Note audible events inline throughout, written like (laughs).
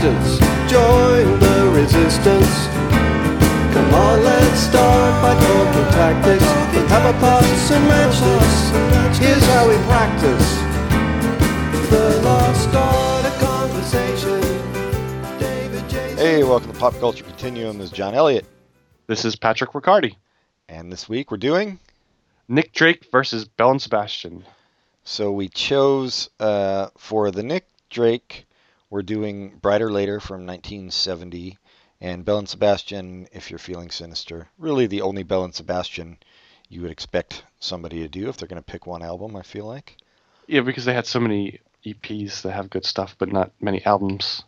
distance. Join the resistance. Come on, let's start by talking tactics. Let's have a pass and match this. Here's how we practice. The lost art of conversation. David Jason. Hey, welcome to Pop Culture Continuum. This is John Elliott, This is Patrick Riccardi. and this week we're doing. Nick Drake versus Belle and Sebastian. So we chose uh, for the Nick Drake, we're doing Bryter Layter from 1970, and Belle and Sebastian, If You're Feeling Sinister. Really, the only Belle and Sebastian you would expect somebody to do if they're going to pick one album. I feel like. Yeah, because they had so many EPs that have good stuff, but not many albums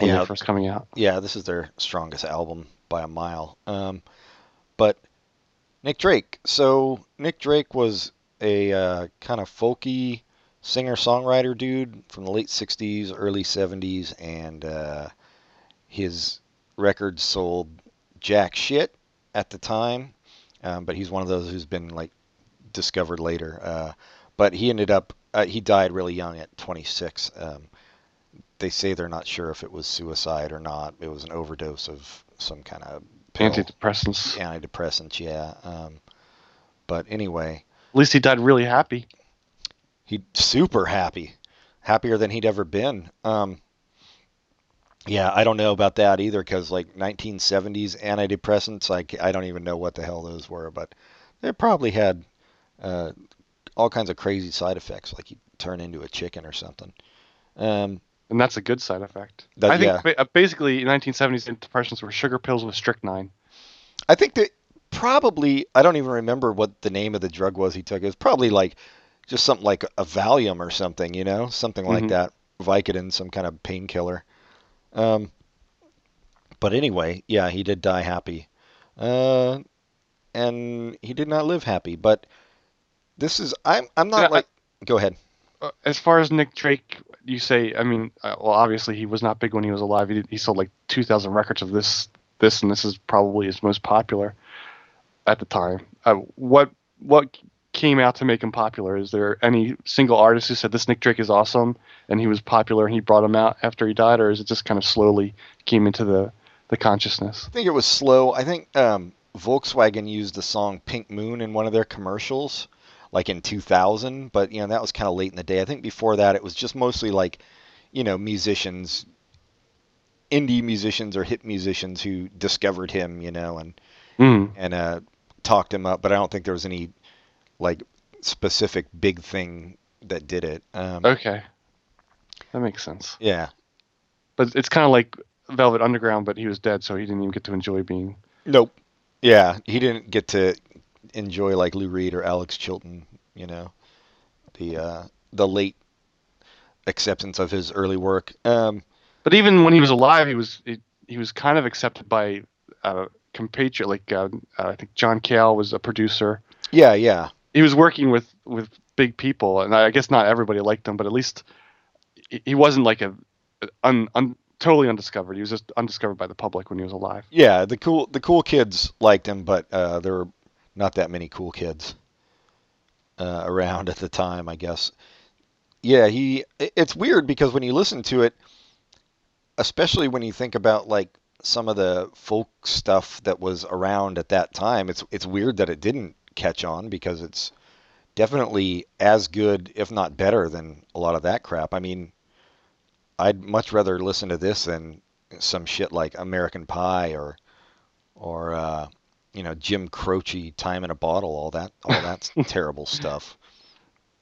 when Yeah. they're first coming out. yeah, this is their strongest album by a mile. Um, but Nick Drake. So Nick Drake was a uh, kind of folky singer-songwriter dude from the late '60s, early '70s, and uh, his records sold jack shit at the time. Um, but he's one of those who's been like discovered later. Uh, but he ended up uh, he died really young at 26. Um, they say they're not sure if it was suicide or not. It was an overdose of some kind of pill. Antidepressants. antidepressants. Yeah. Um, but anyway, At least he died really happy. He super happy, happier than he'd ever been. Um, yeah, I don't know about that either because like 1970s antidepressants, like I don't even know what the hell those were, but they probably had uh, all kinds of crazy side effects, like you turn into a chicken or something. Um, And that's a good side effect. That- I think yeah. uh, basically 1970s antidepressants were sugar pills with strychnine. I think that probably I don't even remember what the name of the drug was he took. It was probably like just something like a Valium or something, you know, something like Mhm. that. Vicodin, some kind of painkiller. Um, but anyway, yeah, he did die happy, uh, and he did not live happy. But this is I'm I'm not Yeah, I- like. Go ahead. Uh, As far as Nick Drake, you say, I mean, uh, well, obviously he was not big when he was alive. He, did, he sold like 2,000 records of this, this, and this is probably his most popular at the time. Uh, what what came out to make him popular? Is there any single artist who said this Nick Drake is awesome and he was popular and he brought him out after he died, or is it just kind of slowly came into the the consciousness? I think it was slow. I think um, Volkswagen used the song Pink Moon in one of their commercials, like in 2000. But you know that was kind of late in the day. I think before that it was just mostly like, you know, musicians, indie musicians or hip musicians who discovered him, you know, and Mm. and uh, talked him up. But I don't think there was any like specific big thing that did it. Um, Okay, that makes sense. Yeah. But it's kind of like Velvet Underground, but he was dead, so he didn't even get to enjoy being. Nope. Yeah, he didn't get to enjoy like Lou Reed or Alex Chilton, you know, the uh, the late acceptance of his early work. Um, But even when he was alive, he was he, he was kind of accepted by uh, compatriot. Like uh, uh, I think John Cale was a producer. yeah, yeah, He was working with with big people, and I guess not everybody liked him, but at least he, wasn't like a un, un, totally undiscovered. He was just undiscovered by the public when he was alive. yeah. The cool the cool kids liked him, but uh, there were not that many cool kids uh, around at the time, I guess. Yeah, he. It's weird because when you listen to it, especially when you think about like some of the folk stuff that was around at that time, it's it's weird that it didn't catch on because it's definitely as good, if not better, than a lot of that crap. I mean, I'd much rather listen to this than some shit like American Pie or or uh, you know Jim Croce, Time in a Bottle, all that all that (laughs) terrible stuff.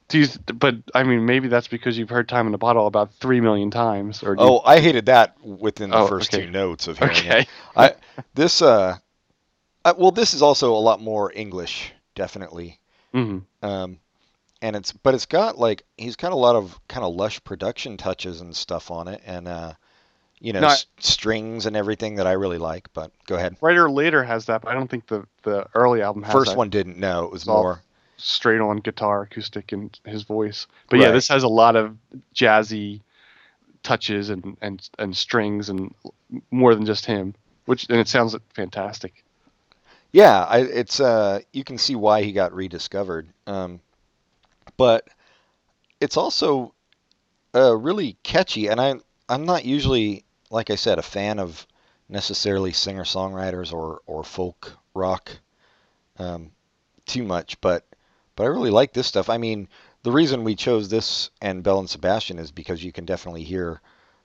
Do you, but I mean, maybe that's because you've heard "Time in a Bottle" about three million times. Or do you- Oh, I hated that within the Oh, first okay. two notes of hearing it. okay. I this uh, I, well, this is also a lot more English, definitely. hmm Um, and it's but it's got like he's got a lot of kind of lush production touches and stuff on it, and uh, you know, No, I- s- strings and everything that I really like. But go ahead. Bryter Layter has that, but I don't think the the early album has First that. one didn't. No, it was all- more. straight on guitar, acoustic, and his voice. But yeah, this has a lot of jazzy touches and and and strings and more than just him. Which and it sounds fantastic. Yeah, I, it's uh, you can see why he got rediscovered. Um, but it's also uh, really catchy, and I I'm not usually like I said, a fan of necessarily singer songwriters or or folk rock um, too much, but but I really like this stuff. I mean, the reason we chose this and Belle and Sebastian is because you can definitely hear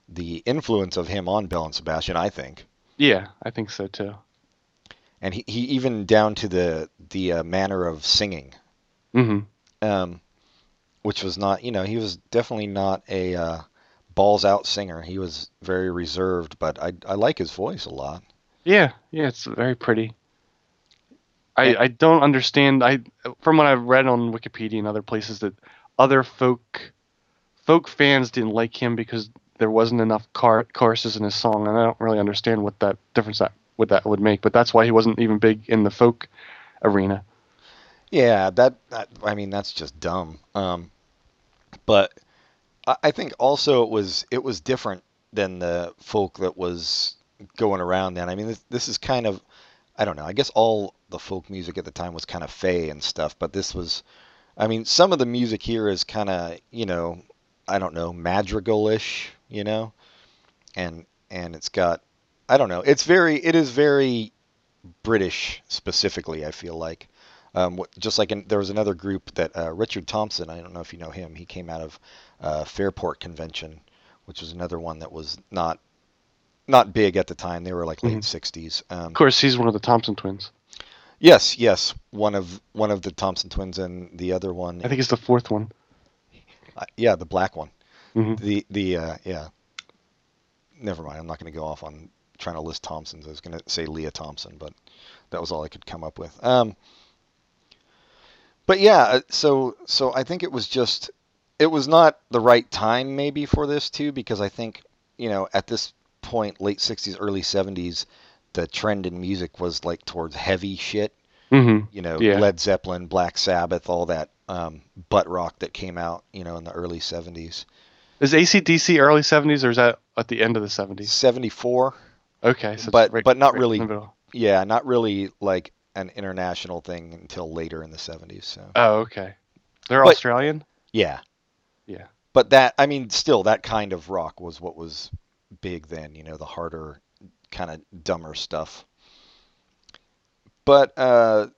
the influence of him on Belle and Sebastian. I think. Yeah, I think so too. And he, he even down to the the uh, manner of singing, hmm um, which was not you know he was definitely not a uh, balls out singer. He was very reserved, but I I like his voice a lot. Yeah, yeah, it's very pretty. I, I don't understand. I from what I've read on Wikipedia and other places that other folk folk fans didn't like him because there wasn't enough car, choruses in his song, and I don't really understand what that difference that what that would make. But that's why he wasn't even big in the folk arena. Yeah, that, that I mean that's just dumb. Um, but I, I think also it was it was different than the folk that was going around then. I mean this, this is kind of I don't know. I guess all the folk music at the time was kind of fey and stuff, but this was I mean some of the music here is kind of you know I don't know madrigal-ish, you know, and and it's got I don't know. It's very it is very British specifically. I feel like. Um, just like in, there was another group that uh, Richard Thompson, I don't know if you know him, he came out of uh, Fairport Convention, which was another one that was not not big at the time. They were like late Mhm. 60s. Um, Of course, he's one of the Thompson twins. yes, yes, one of one of the Thompson twins and the other one, I think he's the fourth one. uh, yeah, the black one. hmm The the uh, yeah. Never mind. I'm not going to go off on trying to list Thompsons. I was going to say Lea Thompson, but that was all I could come up with. Um, but yeah, uh, so so I think it was just it was not the right time maybe for this too because I think you know at this point late 60s early 70s the trend in music was like towards heavy shit hmm you know Yeah. Led Zeppelin Black Sabbath all that um, butt rock that came out you know in the early 70s Is ACDC early '70s or is that at the end of the '70s? 74 Okay, so But- right- but not right really-. Yeah, not really like an international thing until later in the 70s. So Oh, okay. They're But- Australian. yeah, Yeah. but that I mean, still that kind of rock was what was big then. You know, the harder, kind of dumber stuff. But uh,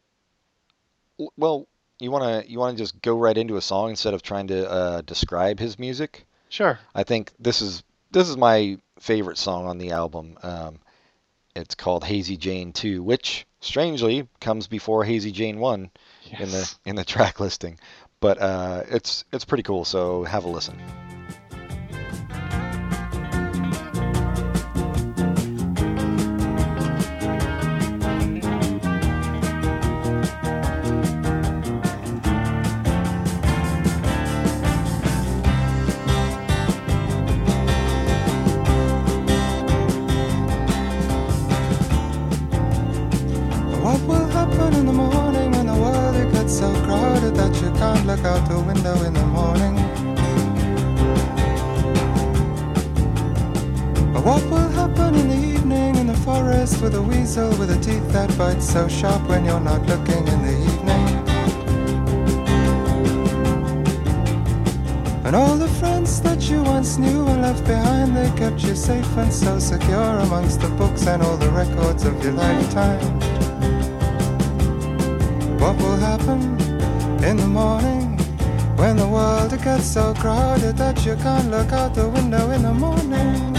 well, you wanna you wanna just go right into a song instead of trying to uh, describe his music. Sure. I think this is this is my favorite song on the album. Um, it's called Hazy Jane 2, which strangely comes before Hazy Jane 1 in the in the track listing. But uh, it's it's pretty cool, so have a listen. Amongst the books and all the records of your lifetime. What will happen in the morning when the world gets so crowded that you can't look out the window in the morning?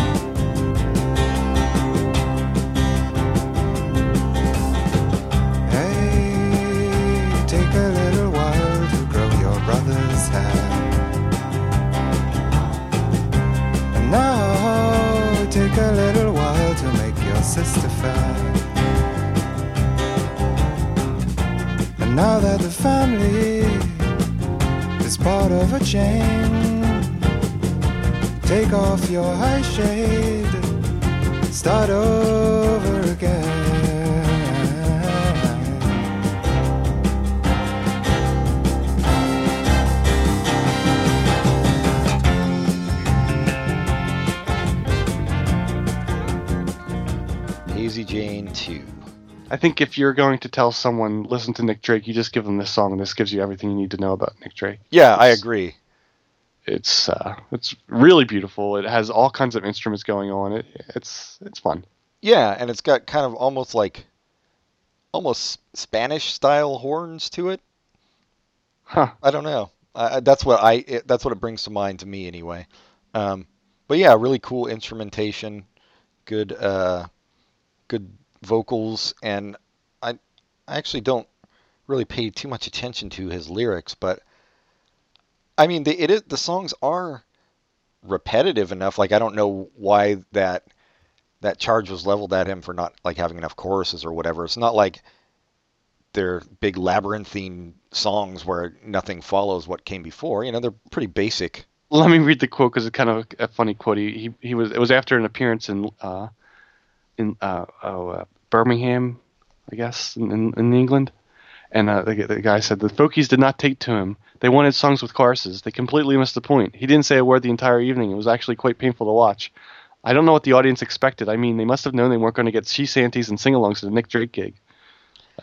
And now that the family is part of a chain, take off your high shade, start over I think if you're going to tell someone listen to Nick Drake, you just give them this song, and this gives you everything you need to know about Nick Drake. Yeah, I agree. it's uh, it's really beautiful. It has all kinds of instruments going on. It it's it's fun. Yeah, and it's got kind of almost like almost Spanish style horns to it. Huh. I don't know. I, that's what I. It, that's what it brings to mind to me anyway. Um, but yeah, really cool instrumentation, good, uh, good vocals, and I, I actually don't really pay too much attention to his lyrics, but I mean, the, it is the songs are repetitive enough. Like I don't know why that that charge was leveled at him for not like having enough choruses or whatever. It's not like they're big labyrinthine songs where nothing follows what came before. You know, they're pretty basic. Let me read the quote because it's kind of a, funny quote. He, he he was it was after an appearance in uh in uh, oh, uh Birmingham, I guess in in, England. And uh, the, the, guy said the Fokies did not take to him. They wanted songs with choruses. They completely missed the point. He didn't say a word the entire evening. It was actually quite painful to watch. I don't know what the audience expected. I mean, they must have known they weren't going to get she shanties and sing-alongs at a Nick Drake gig.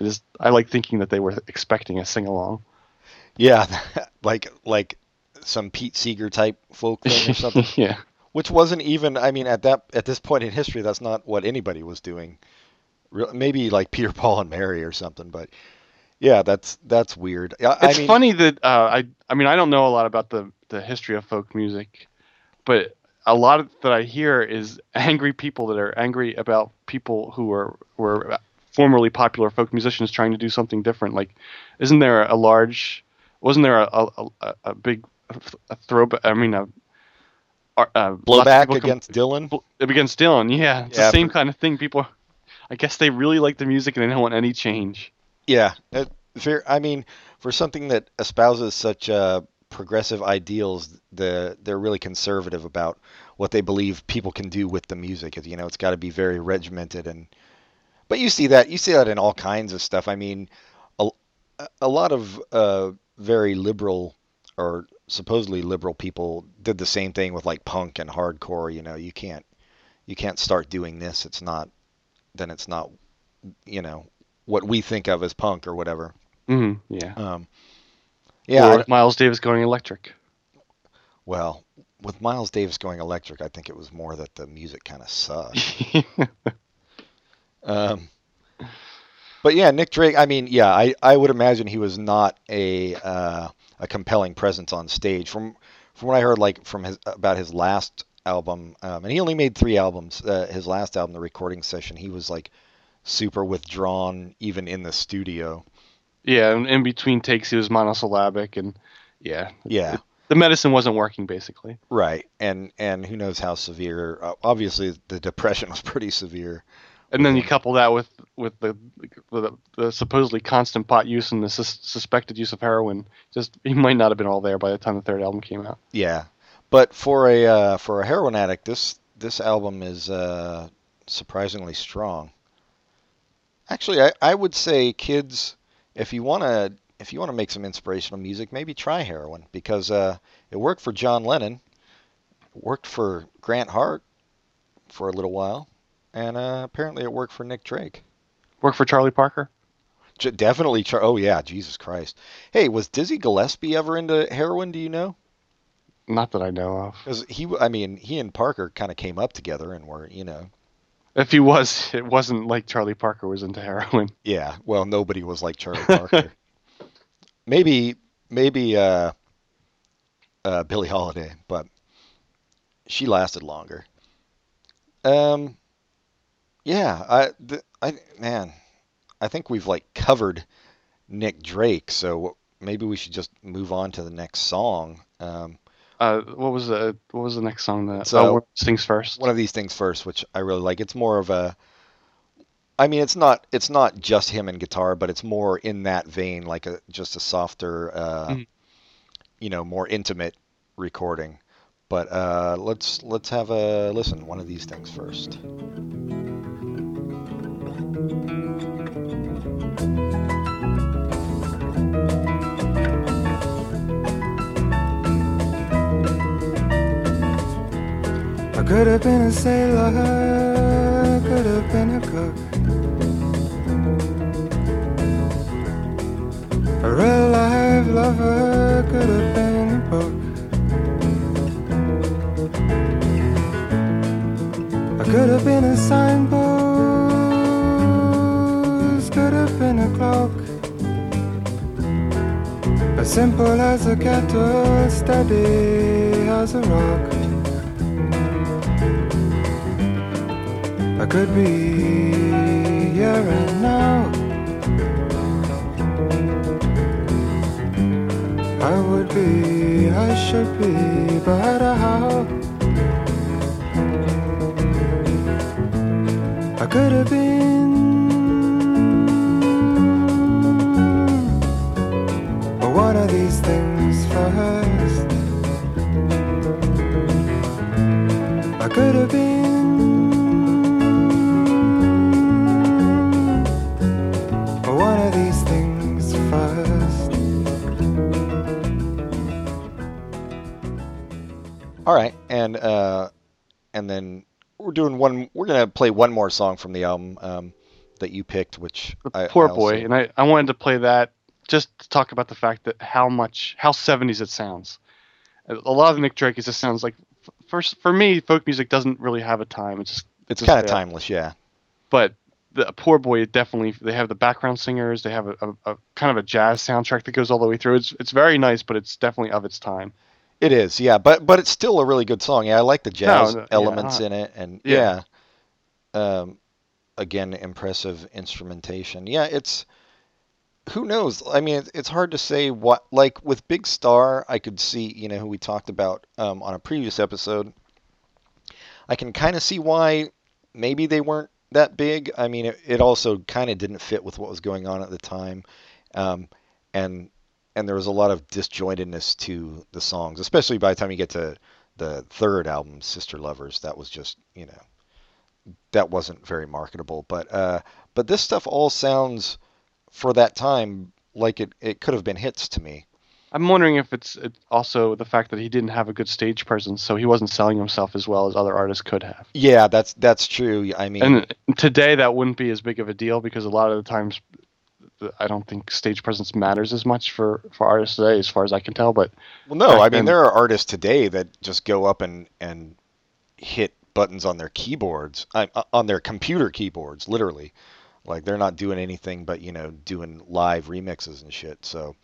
I just I like thinking that they were expecting a sing-along. Yeah, (laughs) like like some Pete Seeger type folk thing or something. (laughs) yeah. Which wasn't even. I mean, at that at this point in history, that's not what anybody was doing. Maybe like (laughs) Peter, Paul, and Mary or something, but yeah, that's that's weird. I, it's I mean, funny that uh, I I mean I don't know a lot about the the history of folk music, but a lot of, that I hear is (laughs) angry people that are angry about people who are were formerly popular folk musicians trying to do something different. Like, isn't there a large? Wasn't there a a, a, a big a throwback? I mean, a, a blowback against com- Dylan. Against Dylan, yeah, it's yeah, the same for, kind of thing. People, I guess they really like the music and they don't want any change. Yeah. I mean, for something that espouses such uh, progressive ideals, the they're really conservative about what they believe people can do with the music. You know, it's got to be very regimented and. But you see that you see that in all kinds of stuff. I mean, a, a lot of uh, very liberal or supposedly liberal people did the same thing with like punk and hardcore. You know, you can't you can't start doing this. It's not then it's not you know what we think of as punk or whatever. Mm-hmm. Yeah. Um, yeah. Or Miles Davis going electric. Well, with Miles Davis going electric, I think it was more that the music kind of sucked. (laughs) um, but yeah, Nick Drake. I mean, yeah, I, I would imagine he was not a uh, a compelling presence on stage. From from what I heard, like from his about his last album, um, and he only made three albums. Uh, his last album, the recording session, he was like super withdrawn even in the studio. Yeah, and in between takes he was monosyllabic and yeah. Yeah. It, the medicine wasn't working basically. Right. And and who knows how severe uh, obviously the depression was (laughs) pretty severe. And then you couple that with with the, the, the supposedly constant pot use and the sus- suspected use of heroin. Just he might not have been all there by the time the third album came out. Yeah, but for a uh, for a heroin addict, this this album is uh, surprisingly strong. Actually, I, I would say kids, if you want to if you want to make some inspirational music, maybe try heroin because uh, it worked for John Lennon, worked for Grant Hart for a little while, and uh, apparently it worked for Nick Drake. Worked for Charlie Parker. J- definitely. Char- oh yeah, Jesus Christ. Hey, was Dizzy Gillespie ever into heroin? Do you know? Not that I know of. Because he, I mean, he and Parker kind of came up together and were, you know, if he was, it wasn't like Charlie Parker was into heroin. (laughs) Yeah, well, nobody was like Charlie (laughs) Parker. maybe, maybe uh, uh, Billie Holiday, but she lasted longer. Um, yeah, I, the, I, man, I think we've like covered Nick Drake, so maybe we should just move on to the next song. Um, uh, what was the what was the next song that? So, oh, one of these things first. One of these things first, which I really like. It's more of a. I mean, it's not it's not just him and guitar, but it's more in that vein, like a just a softer, uh, mm-hmm. you know, more intimate recording. But uh, let's let's have a listen. One of these things first. Could have been a sailor, could have been a cook. A real life lover could have been a book. I could have been a signpost, could have been a clock. As simple as a kettle, steady as a rock. I could be here and now. I would be, I should be, but I how? I could have been. Doing one. We're gonna play one more song from the album um, that you picked, which The I, poor I boy, and I, I wanted to play that just to talk about the fact that how much how 70s it sounds. A lot of Nick Drake is just sounds like first for me folk music doesn't really have a time. It's just it's just kind of timeless, yeah. But the poor boy definitely they have the background singers. They have a, a, a kind of a jazz soundtrack that goes all the way through. It's it's very nice, but it's definitely of its time. It is, yeah, but but it's still a really good song. Yeah, I like the jazz no, yeah, elements uh, in it, and yeah. yeah. Um, again, impressive instrumentation. Yeah, it's who knows. I mean, it's, it's hard to say what. Like with Big Star, I could see you know who we talked about um, on a previous episode. I can kind of see why maybe they weren't that big. I mean, it, it also kind of didn't fit with what was going on at the time, um, and and there was a lot of disjointedness to the songs, especially by the time you get to the third album, Sister Lovers. That was just you know that wasn't very marketable. But uh, but this stuff all sounds for that time like it, it could have been hits to me. I'm wondering if it's, it's also the fact that he didn't have a good stage presence, so he wasn't selling himself as well as other artists could have. Yeah, that's that's true. I mean, And today that wouldn't be as big of a deal because a lot of the times I don't think stage presence matters as much for, for artists today, as far as I can tell. But well, no, I mean then- there are artists today that just go up and and hit buttons on their keyboards, uh, on their computer keyboards, literally. Like they're not doing anything but you know doing live remixes and shit. So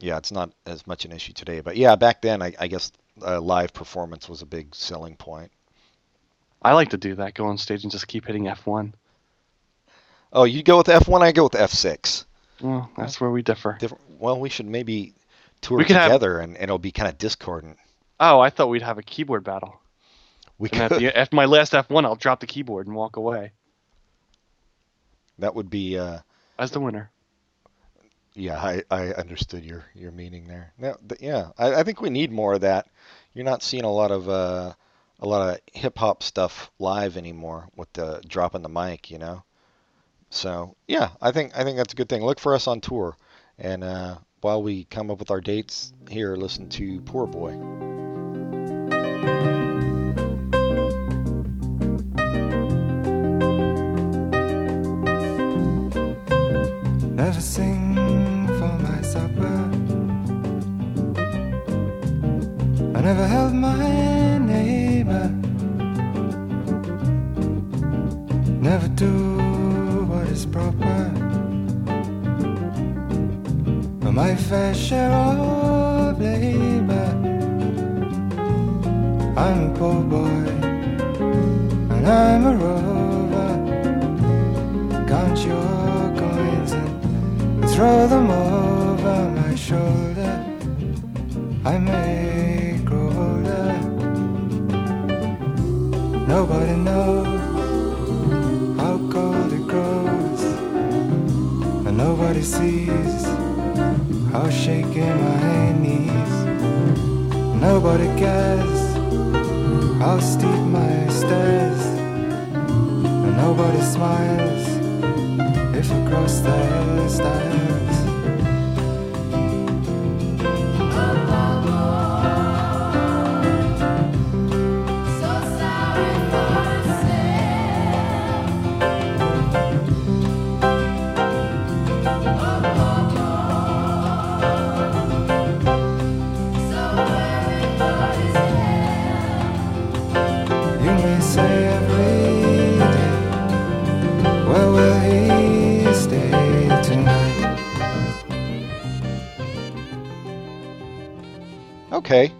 yeah, it's not as much an issue today. But yeah, back then I, I guess uh, live performance was a big selling point. I like to do that, go on stage and just keep hitting F1. Oh, you go with F1, I go with F6. Well, that's where we differ. Different. Well, we should maybe tour We could have- together, and, and it'll be kind of discordant. Oh, I thought we'd have a keyboard battle. We And at, could. the, after my last F1, I'll drop the keyboard and walk away That would be. Uh, as the winner. yeah, I, I understood your your meaning there. No, th- yeah, I, I think we need more of that. You're not seeing a lot of uh, a lot of hip hop stuff live anymore with the dropping the mic, you know. So yeah, I think I think that's a good thing. Look for us on tour, and uh, while we come up with our dates here, listen to Poor Boy. Never sing for my supper. I never held my neighbor. Never do My fair share of labor. I'm a poor boy, and I'm a rover. Count your coins and throw them over my shoulder. I may grow older. Nobody knows how cold it grows, and nobody sees how shaky my knees. Nobody cares how steep my stairs, and nobody smiles if I cross their stairs. Okay.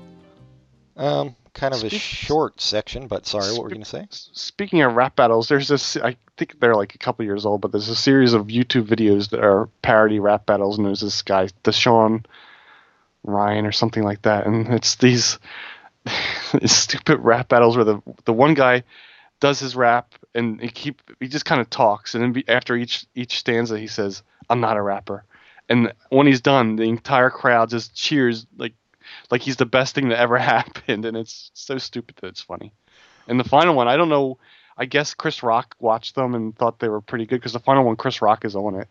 Um, kind of a short section, but sorry, what were you gonna say? Speaking of rap battles, there's this. I think they're like a couple years old, but there's a series of YouTube videos that are parody rap battles, and there's this guy, Deshaun Ryan or something like that, and it's these, (laughs) these stupid rap battles where the the one guy does his rap and he keep he just kind of talks, and then be, after each each stanza he says, "I'm not a rapper," and when he's done, the entire crowd just cheers like like he's the best thing that ever (laughs) happened, and it's so stupid that it's funny. And the final one, I don't know. I guess Chris Rock watched them and thought they were pretty good because the final one, Chris Rock is on it.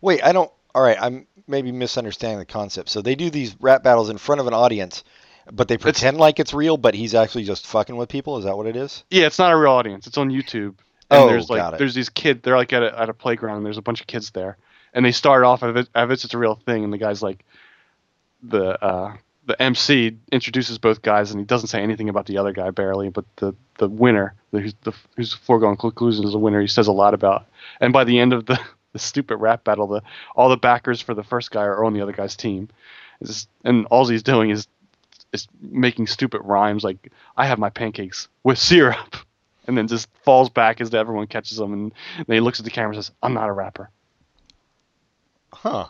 Wait, I don't. All right, I'm maybe misunderstanding the concept. So they do these rap battles in front of an audience, but they pretend like it's real, but he's actually just fucking with people. Is that what it is? Yeah, it's not a real audience. It's on YouTube. And Oh, there's like got it. there's these kids. They're like at a, at a playground. and There's a bunch of kids there, and they start off of it's it's a real thing, and the guy's like, the uh, the MC introduces both guys, and he doesn't say anything about the other guy barely, but the the winner, the, who's the who's foregone conclusion is the winner, he says a lot about. And by the end of the (laughs) the stupid rap battle, the all the backers for the first guy are on the other guy's team, just- and all he's doing is is making stupid rhymes like I have my pancakes with syrup, (laughs) and then just falls back as everyone catches him, and then he looks at the camera and says, "I'm not a rapper." Huh.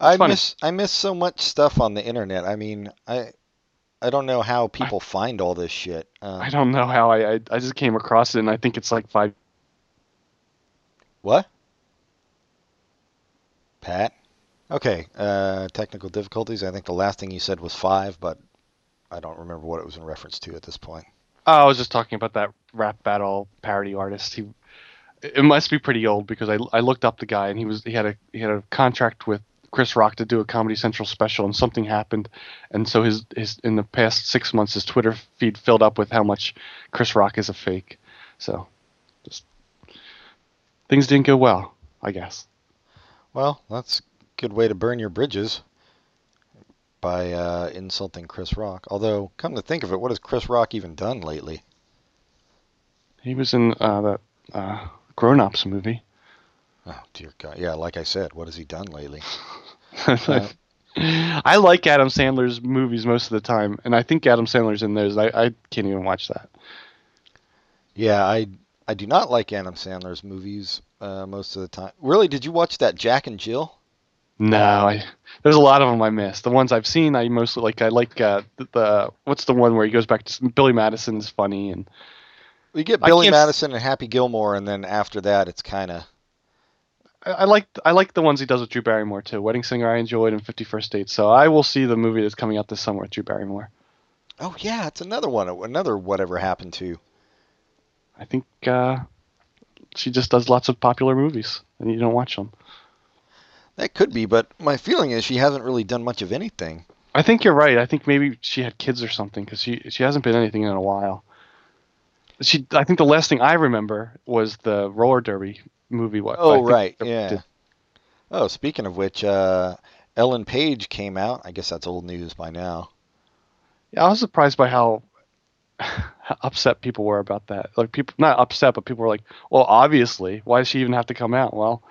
I funny. miss I miss so much stuff on the internet. I mean, I I don't know how people find all this shit. Um, I don't know how I, I I just came across it, and I think it's like five. What? Pat? Okay, uh, technical difficulties. I think the last thing you said was five, but I don't remember what it was in reference to at this point. Oh, I was just talking about that rap battle parody artist. He, it must be pretty old because I, I looked up the guy and he was he had a he had a contract with Chris Rock to do a Comedy Central special and something happened, and so his his in the past six months his Twitter feed filled up with how much Chris Rock is a fake. So, just things didn't go well, I guess. Well, that's a good way to burn your bridges by uh, insulting Chris Rock. Although, come to think of it, what has Chris Rock even done lately? He was in uh, that uh, Grown Ups movie. Oh dear God! Yeah, like I said, what has he done lately? (laughs) I like Adam Sandler's movies most of the time, and I think Adam Sandler's in those. I, I can't even watch that. Yeah, I I do not like Adam Sandler's movies uh, most of the time. Really, did you watch that Jack and Jill? No, I, there's a lot of them I missed. The ones I've seen, I mostly like. I like uh, the, the what's the one where he goes back to Billy Madison is funny, and We get Billy Madison and Happy Gilmore, and then after that, it's kind of I, I like I like the ones he does with Drew Barrymore too. Wedding Singer I enjoyed, and Fifty First Dates. So I will see the movie that's coming out this summer with Drew Barrymore. oh yeah, it's another one, another whatever happened to. I think uh, she just does lots of popular movies, and you don't watch them. That could be, but my feeling is she hasn't really done much of anything. I think you're right. I think maybe she had kids or something because she she hasn't been anything in a while. She I think the last thing I remember was the roller derby movie. What? (laughs) I Oh right, yeah. did- Oh, speaking of which, uh, Ellen Page came out. I guess that's old news by now. Yeah, I was surprised by how, (laughs) how upset people were about that. Like people, not upset, but people were like, "Well, obviously, why does she even have to come out?" Well,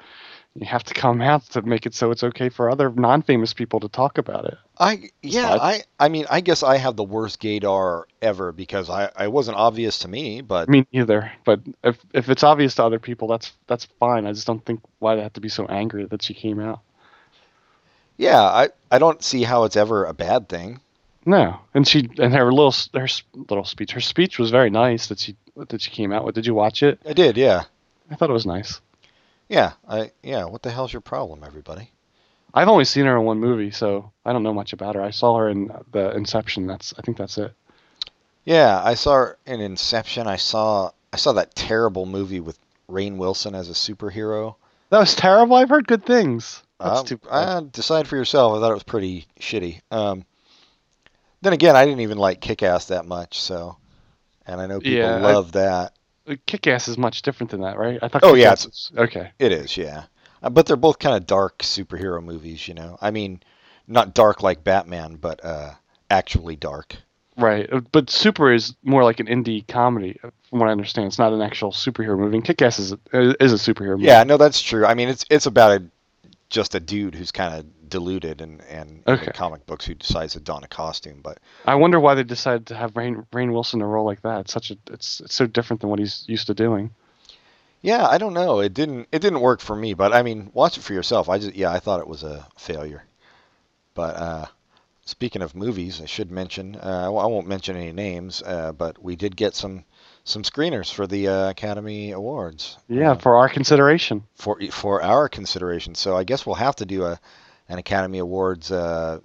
you have to come out to make it so it's okay for other non-famous people to talk about it. I yeah, odd. I I mean, I guess I have the worst gaydar ever because I I wasn't obvious to me, but Me neither. But if if it's obvious to other people, that's that's fine. I just don't think why they have to be so angry that she came out. yeah, I I don't see how it's ever a bad thing. No, and she and her little her little speech. Her speech was very nice that she that she came out with. Did you watch it? I did, yeah, I thought it was nice. Yeah, I yeah. What the hell's your problem, everybody? I've only seen her in one movie, so I don't know much about her. I saw her in the Inception. That's I think that's it. Yeah, I saw her in Inception. I saw I saw that terrible movie with Rainn Wilson as a superhero. That was terrible. I've heard good things. That's Um, too. uh, decide for yourself. I thought it was pretty shitty. Um, then again, I didn't even like Kick-Ass that much, so, and I know people Yeah, I- love that. Kick Ass is much different than that, right? I thought. Oh, yeah, was- okay. It is, yeah. Uh, but they're both kind of dark superhero movies, you know. I mean, not dark like Batman, but uh, actually dark. Right, uh, but Super is more like an indie comedy, from what I understand. It's not an actual superhero movie. Kick Ass is a, is a superhero movie. Yeah, no, that's true. I mean, it's it's about a just a dude who's kind of deluded and and Okay. comic books who decides to don a costume. But I wonder why they decided to have Rainn, Rainn Wilson a role like that. It's such a it's it's so different than what he's used to doing. yeah, I don't know. It didn't it didn't work for me. But I mean, watch it for yourself. I just yeah, I thought it was a failure. But uh, speaking of movies, I should mention uh, I won't mention any names, uh, but we did get some some screeners for the uh, Academy Awards. Yeah, uh, for our consideration. for for our consideration. So I guess we'll have to do a an Academy Awards uh,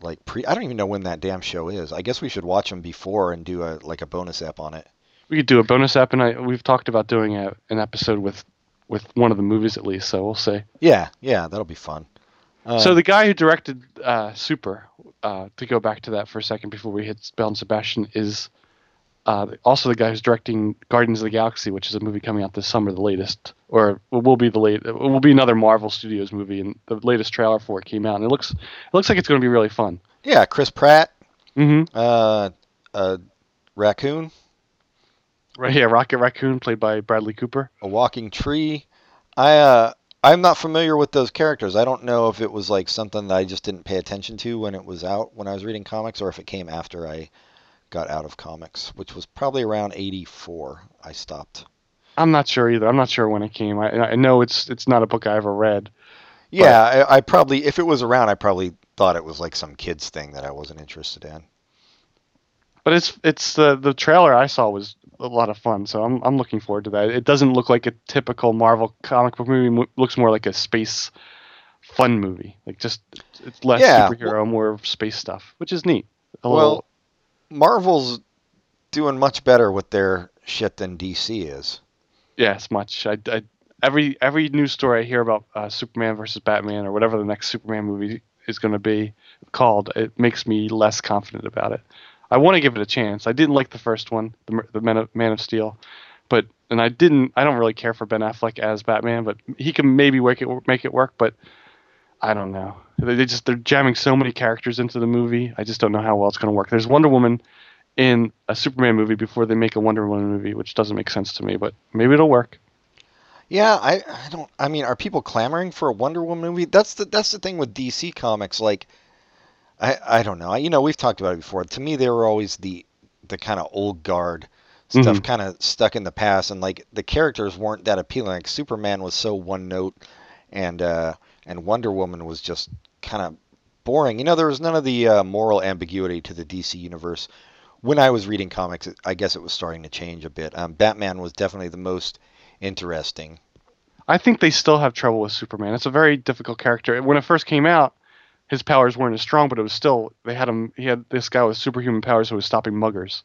like pre. I don't even know when that damn show is. I guess we should watch them before and do a like a bonus app on it. We could do a bonus app, and I we've talked about doing a, an episode with with one of the movies at least. So we'll see. Yeah, yeah, that'll be fun. Uh, so the guy who directed uh, Super, uh, to go back to that for a second before we hit Belle and Sebastian, is uh, also the guy who's directing Guardians of the Galaxy, which is a movie coming out this summer, the latest, or will be the late, it will be another Marvel Studios movie, and the latest trailer for it came out, and it looks it looks like it's going to be really fun. yeah, Chris Pratt, Mm-hmm. uh, uh, raccoon, Right, yeah, Rocket Raccoon, played by Bradley Cooper. a walking tree. I uh, I'm not familiar with those characters. I don't know if it was like something that I just didn't pay attention to when it was out when I was reading comics, or if it came after I got out of comics, which was probably around '84. I stopped. I'm not sure either. I'm not sure when it came. I, I know it's it's not a book I ever read. Yeah, I, I probably if it was around, I probably thought it was like some kids thing that I wasn't interested in. But it's it's the the trailer I saw was a lot of fun, so I'm I'm looking forward to that. It doesn't look like a typical Marvel comic book movie. It looks more like a space fun movie. Like just it's less Yeah, superhero, more space stuff, which is neat. A Well, little, Marvel's doing much better with their shit than DC is. yes, much. I, I every every news story I hear about uh, Superman versus Batman or whatever the next Superman movie is going to be called, it makes me less confident about it. I want to give it a chance. I didn't like the first one, the, the Man, of, Man of Steel, but and I didn't. I don't really care for Ben Affleck as Batman, but he can maybe make it make it work. But I don't know. They they just they're jamming so many characters into the movie. I just don't know how well it's going to work. There's Wonder Woman in a Superman movie before they make a Wonder Woman movie, which doesn't make sense to me. But maybe it'll work. Yeah, I, I don't. I mean, are people clamoring for a Wonder Woman movie? That's the that's the thing with DC comics. Like, I I don't know. You know, we've talked about it before. To me, they were always the the kind of old guard stuff, kind of stuck in the past, and like the characters weren't that appealing. Like Superman was so one note, and uh, and Wonder Woman was just kind of boring. You know, there was none of the uh, moral ambiguity to the DC universe. When I was reading comics, I guess it was starting to change a bit. Um, Batman was definitely the most interesting. I think they still have trouble with Superman. It's a very difficult character. When it first came out, his powers weren't as strong, but it was still they had him. He had this guy with superhuman powers who was stopping muggers,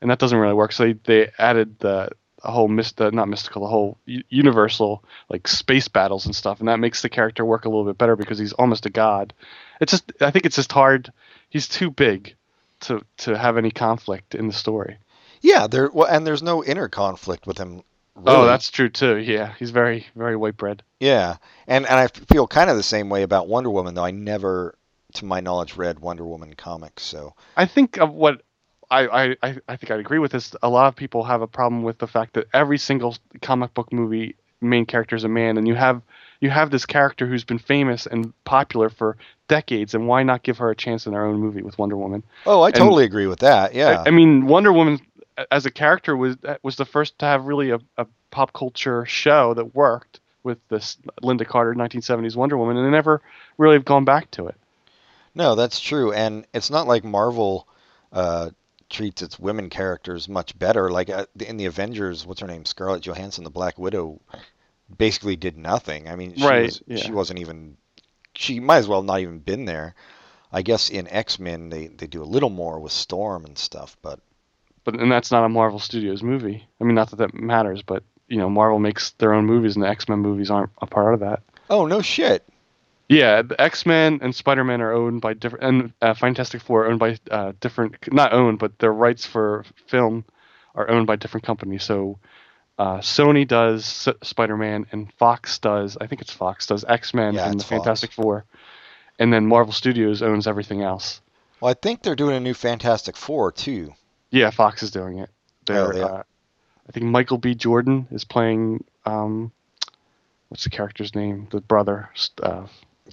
and that doesn't really work. So they, they added the, the whole myst, the, uh, not mystical, the whole universal like space battles and stuff, and that makes the character work a little bit better because he's almost a god. It's just I think it's just hard. He's too big to to have any conflict in the story. Yeah, there well, and there's no inner conflict with him. Really. Oh, that's true too. Yeah, he's very very white bread. yeah, and and I feel kind of the same way about Wonder Woman, though I never, to my knowledge, read Wonder Woman comics. So I think of what I, I, I think I'd agree with this. A lot of people have a problem with the fact that every single comic book movie main character is a man, and you have you have this character who's been famous and popular for decades, and why not give her a chance in her own movie with Wonder Woman? oh, I And- totally agree with that. Yeah, I, I mean, Wonder Woman as a character was was the first to have really a, a pop culture show that worked with this Lynda Carter 1970s Wonder Woman, and they never really have gone back to it. no, that's true, and it's not like Marvel uh, treats its women characters much better. Like uh, in the Avengers, what's her name, Scarlett Johansson, the Black Widow, basically did nothing. I mean, she Right, was, yeah. she wasn't even. She might as well not even been there. I guess in X Men they, they do a little more with Storm and stuff, but but and that's not a Marvel Studios movie. I mean, not that that matters, but you know, Marvel makes their own movies, and the X Men movies aren't a part of that. oh no shit. Yeah, the X Men and Spider Man are owned by different, and uh, Fantastic Four are owned by uh, different, not owned, but their rights for film are owned by different companies. So uh, Sony does S- Spider Man, and Fox does, I think it's Fox does X Men Yeah, and the Fox. Fantastic Four, and then Marvel Studios owns everything else. Well, I think they're doing a new Fantastic Four too. Yeah, Fox is doing it. They're, Oh, they uh, I think Michael B. Jordan is playing um, what's the character's name? The brother, uh,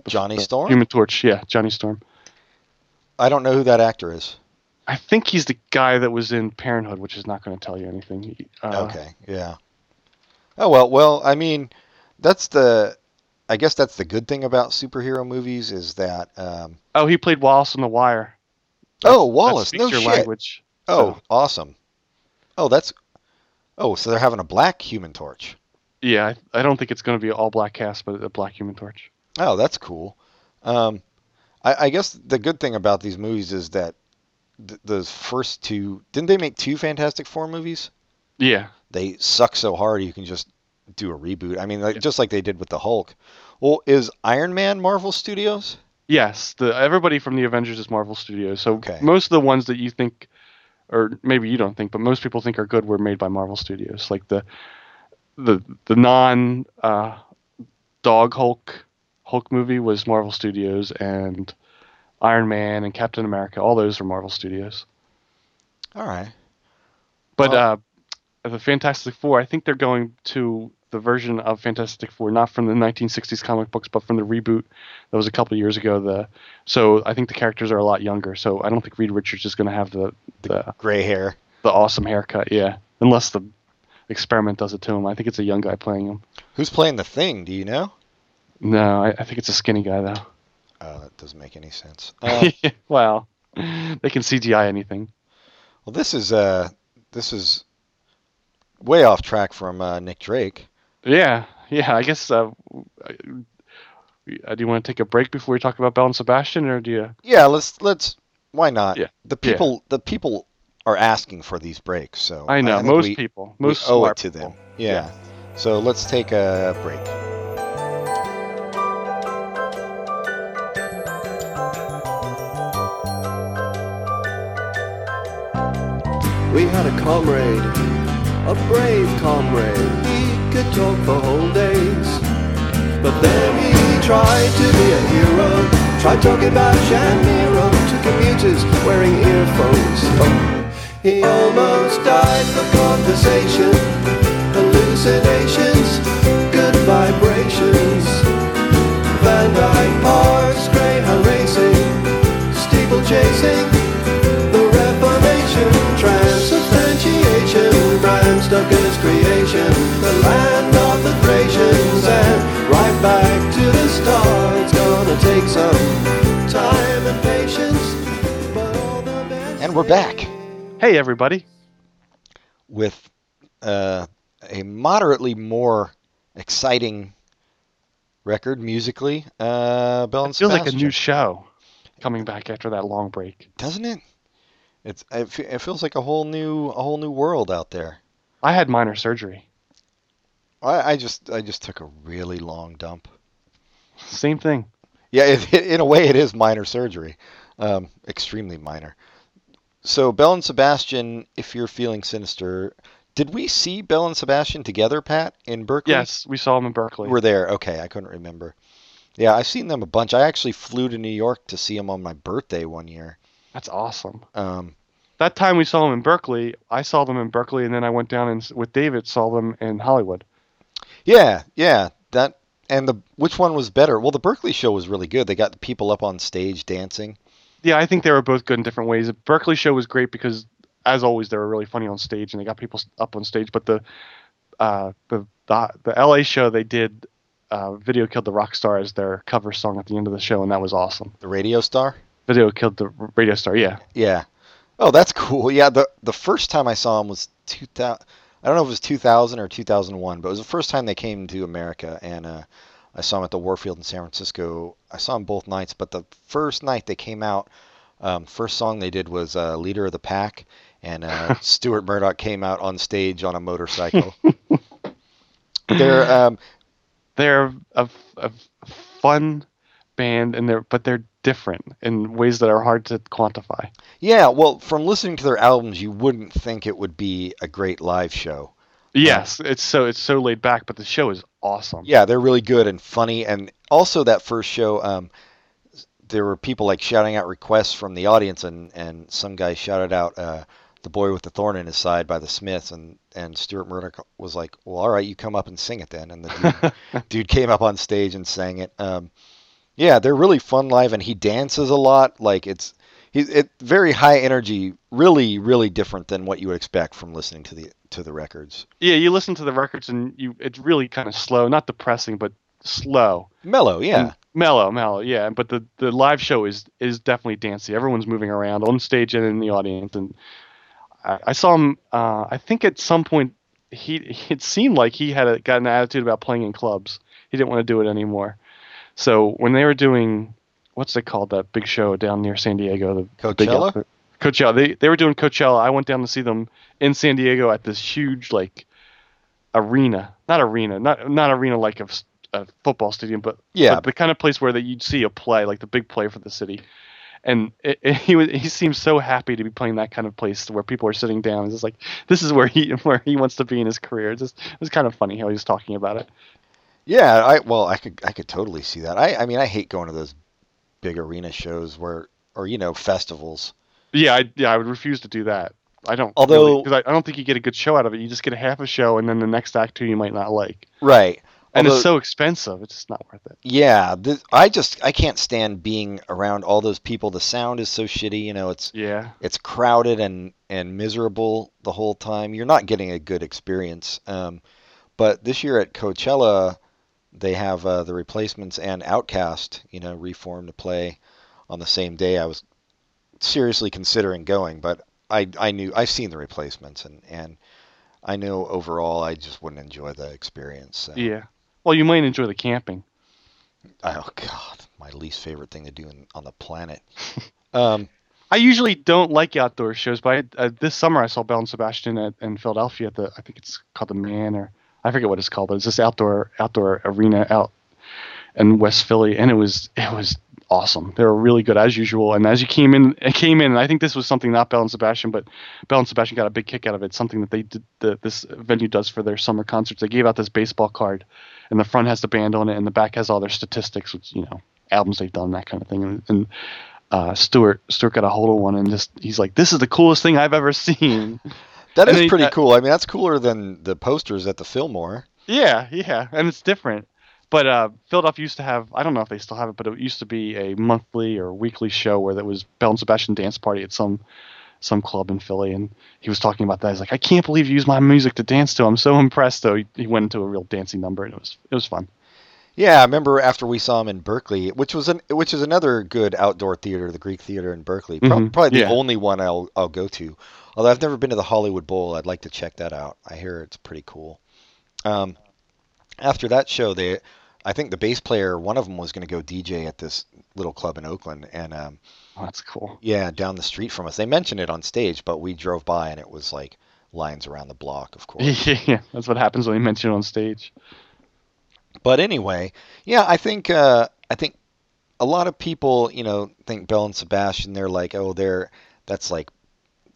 Johnny Storm. Human Torch. Yeah, Johnny Storm. I don't know who that actor is. I think he's the guy that was in Parenthood, which is not going to tell you anything. He- Uh, Okay, yeah. Oh well, well, I mean, that's the, I guess that's the good thing about superhero movies is that, um, Oh, he played Wallace on The Wire. oh Wallace, no shit. language. Oh, so- awesome. Oh, that's, oh, so they're having a black Human Torch. Yeah, I, I don't think it's going to be all black cast, but a black Human Torch. Oh, that's cool. Um, I, I guess the good thing about these movies is that th- those first two didn't they make two Fantastic Four movies? Yeah, They suck so hard you can just do a reboot. I mean, like, Yeah. just like they did with the Hulk. Well, is Iron Man Marvel Studios? Yes, the everybody from the Avengers is Marvel Studios. So Okay. most of the ones that you think, or maybe you don't think, but most people think are good, were made by Marvel Studios. Like the the the non uh, Dog Hulk Hulk movie was Marvel Studios, and Iron Man and Captain America, all those are Marvel Studios. All right. But Well- uh, the Fantastic Four, I think they're going to the version of Fantastic Four, not from the 1960s comic books, but from the reboot that was a couple years ago. The so I think the characters are a lot younger. So I don't think Reed Richards is going to have the the, Gray hair. the awesome haircut. Yeah, unless the experiment does it to him. I think it's a young guy playing him. Who's playing the Thing? Do you know? No, I, I think it's a skinny guy though. Uh, that doesn't make any sense. (laughs) Uh, well, they can CGI anything. well, this is uh, this is way off track from uh, Nick Drake. Yeah, yeah. I guess. Uh, uh, do you want to take a break before we talk about Belle and Sebastian, or do you? Yeah, let's let's. Why not? Yeah. The Yeah. people the people are asking for these breaks, so I know think most we, people, we most owe it to people. them. Yeah. So let's take a break. We had a comrade, a brave comrade. He could talk for whole days. But then he tried to be a hero. Tried talking about Shamiro to commuters wearing earphones. Oh, he almost died for conversation. Hallucinations, take some time and patience, but all the best. And we're back Hey, everybody. with uh, a moderately more exciting record musically. Uh, Belle and It feels like a Sebastian. new show coming back after that long break. doesn't it? It's it, fe- it feels like a whole new a whole new world out there. I had minor surgery. I, I just I just took a really long dump. Same thing. Yeah, it, it, in a way, it is minor surgery, um, extremely minor. So, Belle and Sebastian, if you're feeling sinister, did we see Belle and Sebastian together, Pat, in Berkeley? Yes, we saw them in Berkeley. We were there. Okay, I couldn't remember. Yeah, I've seen them a bunch. I actually flew to New York to see them on my birthday one year. That's awesome. Um, That time we saw them in Berkeley, I saw them in Berkeley, and then I went down and with David saw them in Hollywood. yeah, yeah, that and the which one was better? Well, the Berkeley show was really good. They got the people up on stage dancing. Yeah, I think they were both good in different ways. The Berkeley show was great because, as always, they were really funny on stage and they got people up on stage. But the uh, the, the the LA show they did, uh, "Video Killed the Rock Star" as their cover song at the end of the show, and that was awesome. The radio star. Video Killed the Radio Star. Yeah, Yeah. Oh, that's cool. Yeah, the the first time I saw him was 2000. I don't know if it was 2000 or 2001, but it was the first time they came to America, and uh, I saw them at the Warfield in San Francisco. I saw them both nights, but the first night they came out, um, first song they did was uh, "Leader of the Pack," and uh, (laughs) Stuart Murdoch came out on stage on a motorcycle. (laughs) They're um, they're a, a fun band, and they're but they're different in ways that are hard to quantify. yeah. Well, from listening to their albums, you wouldn't think it would be a great live show. Yes, it's so it's so laid back, but the show is awesome. Yeah, they're really good and funny. And also that first show, um, there were people like shouting out requests from the audience, and and some guy shouted out uh, the boy with the thorn in his side by the Smiths, and and Stuart Murdoch was like, "Well, all right, you come up and sing it then." And the dude, (laughs) dude came up on stage and sang it. Um, yeah, they're really fun live, and he dances a lot. Like it's he's it very high energy, really really different than what you would expect from listening to the to the records. Yeah, you listen to the records and you it's really kind of slow, not depressing, but slow. Mellow, yeah. And mellow, mellow, yeah. But the the live show is is definitely dancey. Everyone's moving around on stage and in the audience. And I, I saw him. Uh, I think at some point he (laughs) it seemed like he had a, got an attitude about playing in clubs. He didn't want to do it anymore. So when they were doing what's it called that big show down near San Diego, the Coachella? outfit- Coachella. They they were doing Coachella. I went down to see them in San Diego at this huge like arena, not arena, not not arena like a, a football stadium, but Yeah. but the kind of place where that you'd see a play, like the big play for the city. And it, it, he was he seems so happy to be playing that kind of place where people are sitting down. It's just like this is where he (laughs) where he wants to be in his career. It's just it was kind of funny how he was talking about it. Yeah, I well, I could I could totally see that. I I mean, I hate going to those big arena shows where or you know festivals. Yeah, I, yeah, I would refuse to do that. I don't. Although- because I, I don't think you get a good show out of it. You just get a half a show, and then the next act two you might not like, Right. and Although- it's so expensive. It's just not worth it. Yeah, this, I just I can't stand being around all those people. The sound is so shitty. You know, it's Yeah, it's crowded and and miserable the whole time. You're not getting a good experience. Um, but this year at Coachella, they have uh, the replacements and OutKast. You know, reformed to play on the same day. I was seriously considering going, but I I knew I've seen the replacements and and I know overall I just wouldn't enjoy the experience. So. yeah. Well, you might enjoy the camping. Oh God, my least favorite thing to do in, on the planet. (laughs) Um, I usually don't like outdoor shows, but I, uh, this summer I saw Belle and Sebastian at, in Philadelphia at the I think it's called the Mann or I forget what it's called, but it's this outdoor outdoor arena out in West Philly, and it was it was awesome. They were really good as usual, and as you came in, it came in, and I think this was something not Belle and Sebastian, but Belle and Sebastian got a big kick out of it. Something that they did, the, this venue does for their summer concerts. They gave out this baseball card, and the front has the band on it, and the back has all their statistics, which you know albums they've done, that kind of thing, and, and uh, Stuart Stuart got a hold of one and just he's like, "This is the coolest thing I've ever (laughs) seen." That is pretty uh, cool. I mean, that's cooler than the posters at the Fillmore. yeah, yeah, and it's different. But uh, Philadelphia used to have I don't know if they still have it, but it used to be a monthly or weekly show where there was Belle and Sebastian dance party at some some club in Philly, and he was talking about that. He's like, "I can't believe you use my music to dance to. I'm so impressed." Though he, he went into a real dancing number, and it was it was fun. Yeah, I remember after we saw him in Berkeley, which was an which is another good outdoor theater, the Greek Theater in Berkeley. Pro- Mhm, Probably the yeah. only one I'll I'll go to. Although I've never been to the Hollywood Bowl, I'd like to check that out. I hear it's pretty cool. Um, after that show, they I think the bass player, one of them was going to go DJ at this little club in Oakland, and um, Oh, that's cool. yeah, down the street from us. They mentioned it on stage, but we drove by and it was like lines around the block, of course. (laughs) yeah, that's what happens when you mention it on stage. But anyway, yeah, I think uh, I think a lot of people, you know, think Belle and Sebastian. They're like, oh, they're that's like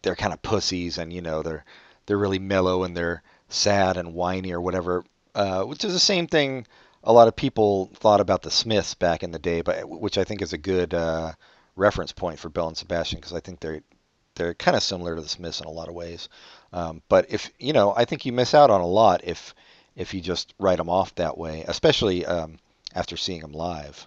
they're kind of pussies, and you know, they're they're really mellow and they're sad and whiny or whatever. Uh, which is the same thing a lot of people thought about the Smiths back in the day, but which I think is a good uh, reference point for Belle and Sebastian because I think they're they're kind of similar to the Smiths in a lot of ways. Um, but if you know, I think you miss out on a lot if if you just write them off that way, especially um, after seeing them live.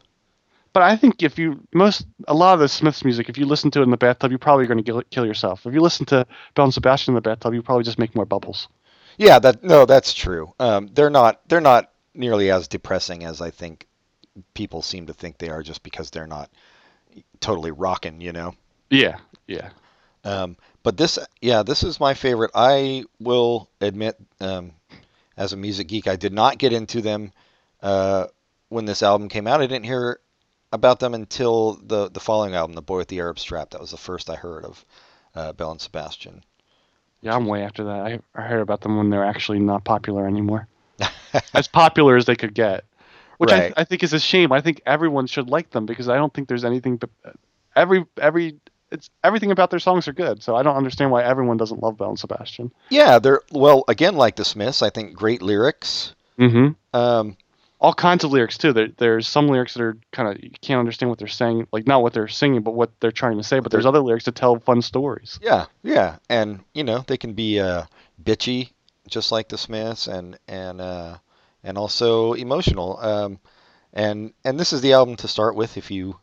But I think if you most a lot of the Smiths music, if you listen to it in the bathtub, you're probably going to kill, yourself. If you listen to Belle and Sebastian in the bathtub, you probably just make more bubbles. Yeah, that no, that's true. Um, they're not they're not nearly as depressing as I think people seem to think they are, just because they're not totally rocking, you know. Yeah, yeah. Um, but this, yeah, this is my favorite. I will admit, um, as a music geek, I did not get into them uh, when this album came out. I didn't hear about them until the the following album, "The Boy with the Arab Strap." That was the first I heard of uh, Belle and Sebastian. Yeah, I'm way after that. I, I heard about them when they're actually not popular anymore. (laughs) as popular as they could get, which Right. I, I think is a shame. I think everyone should like them because I don't think there's anything. But every every it's everything about their songs are good. So I don't understand why everyone doesn't love Belle and Sebastian. Yeah, they're well again like the Smiths. I think great lyrics. Mm-hmm. Um, all kinds of lyrics too. There, there's some lyrics that are kind of you can't understand what they're saying, like not what they're singing, but what they're trying to say. But there's other lyrics that tell fun stories. Yeah, yeah, and you know they can be uh, bitchy, just like the Smiths, and and uh, and also emotional. Um, and and this is the album to start with if you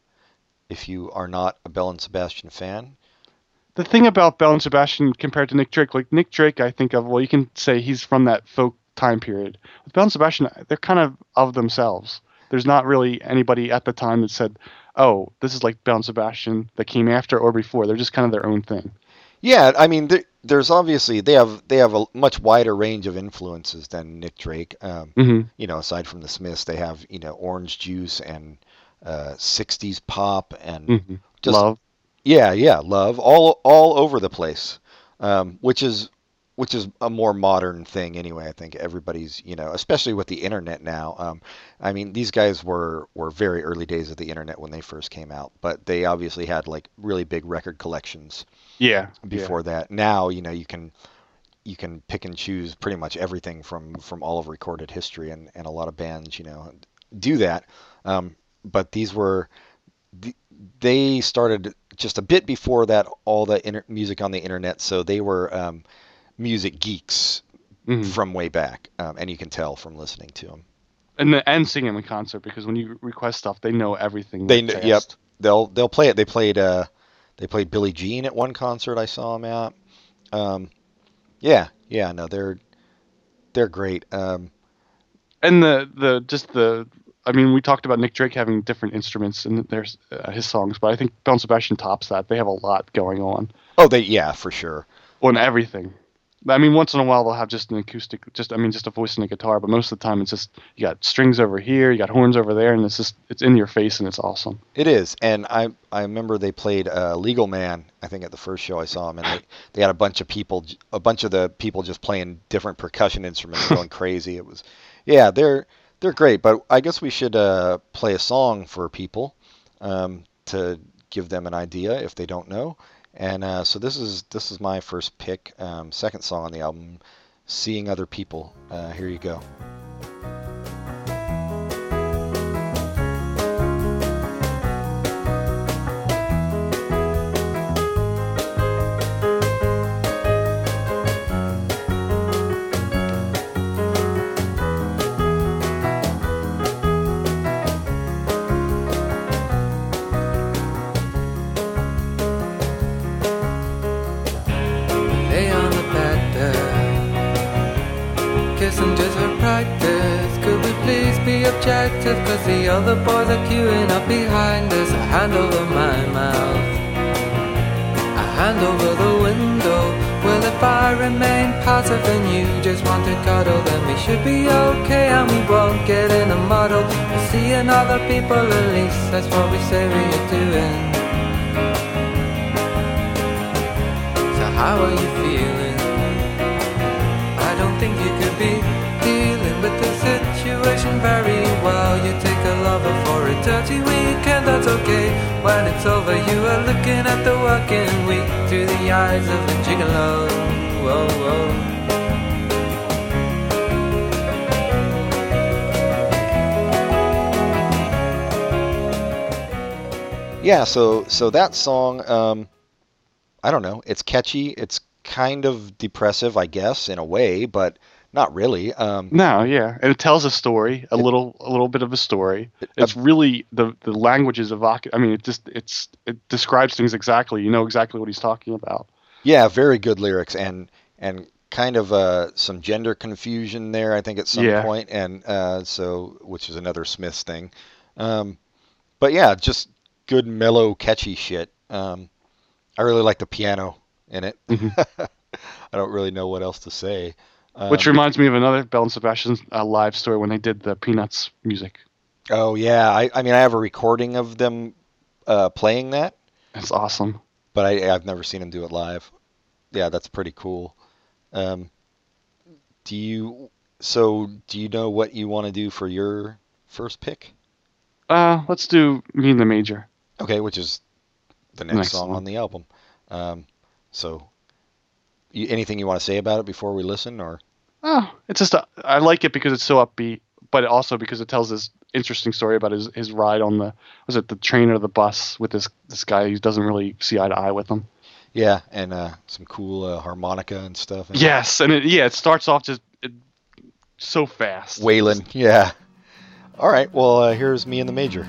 if you are not a Belle and Sebastian fan. The thing about Belle and Sebastian compared to Nick Drake, like Nick Drake, I think of well, you can say he's from that folk time period. With Belle and Sebastian, they're kind of of themselves. There's not really anybody at the time that said, "Oh, this is like Belle and Sebastian that came after or before." They're just kind of their own thing. Yeah, I mean, there's obviously they have they have a much wider range of influences than Nick Drake. Um, hmm you know, aside from the Smiths, they have you know Orange Juice and uh, '60s pop and hmm just Love. yeah, yeah, love all all over the place, um, which is which is a more modern thing anyway. I think everybody's you know, especially with the internet now. Um, I mean, these guys were were very early days of the internet when they first came out, but they obviously had like really big record collections Yeah. before that. Now, you know, you can you can pick and choose pretty much everything from from all of recorded history, and and a lot of bands, you know, do that. Um, but these were they started just a bit before that all the inter- music on the internet, so they were um, music geeks. Mhm. from way back, um, and you can tell from listening to them. And the, and singing in concert because when you request stuff, they know everything. They that kn- yep. They'll they'll play it. They played uh they played Billie Jean at one concert I saw them at. Um, yeah, yeah, no, they're they're great. Um, And the the just the I mean, we talked about Nick Drake having different instruments in there's uh, his songs, but I think and Sebastian tops that. They have a lot going on oh, they yeah, for sure. on everything. I mean, once in a while they'll have just an acoustic, just I mean, just a voice and a guitar, but most of the time it's just you got strings over here, you got horns over there, and it's just it's in your face and it's awesome. It is, and I I remember they played uh, Legal Man. I think at the first show I saw them, and they, they had a bunch of people, a bunch of the people just playing different percussion instruments, going (laughs) crazy. It was, yeah, they're they're great. But I guess we should uh, play a song for people um, to give them an idea if they don't know. And uh, so this is this is my first pick, um, second song on the album, "Seeing Other People." Uh, here you go. The other boys are queuing up behind us. A hand over my mouth, a hand over the window. Well, if I remain passive and you just want to cuddle, then we should be okay and we won't get in a muddle. We're seeing other people, at least that's what we say we are doing. So how are you feeling? I don't think you could be very well. You take a lover for a dirty weekend, that's okay. When it's over, you are looking at the working week through the eyes of a gigolo. Whoa, whoa. Yeah, so so that song, um, I don't know. It's catchy. It's kind of depressive, I guess, in a way, but not really. Um, No, yeah, and it tells a story, a little, a little bit of a story. It's really the the language is evocative. I mean, it just it's it describes things exactly. You know exactly what he's talking about. yeah, very good lyrics and and kind of uh, some gender confusion there, I think, at some Yeah. point, and uh, so which is another Smiths thing. Um, but yeah, just good, mellow, catchy shit. Um, I really like the piano in it. Mhm. (laughs) I don't really know what else to say. Um, Which reminds me of another Belle and Sebastian uh, live story when they did the Peanuts music. Oh yeah, I, I mean I have a recording of them uh, playing that, That's awesome. but I, I've never seen them do it live. Yeah, that's pretty cool. Um, do you so do you know what you want to do for your first pick? Uh, let's do Me and the Major. Okay, which is the next, Next song one. on the album. Um, so, you, anything you want to say about it before we listen, or Oh, it's just a, I like it because it's so upbeat, but also because it tells this interesting story about his, his ride on the was it the train or the bus with this this guy who doesn't really see eye to eye with him. Yeah, and uh, some cool uh, harmonica and stuff. And Yes, and it, yeah, it starts off just it, so fast. Waylon. Yeah. All right. Well, uh, here's me and the Major.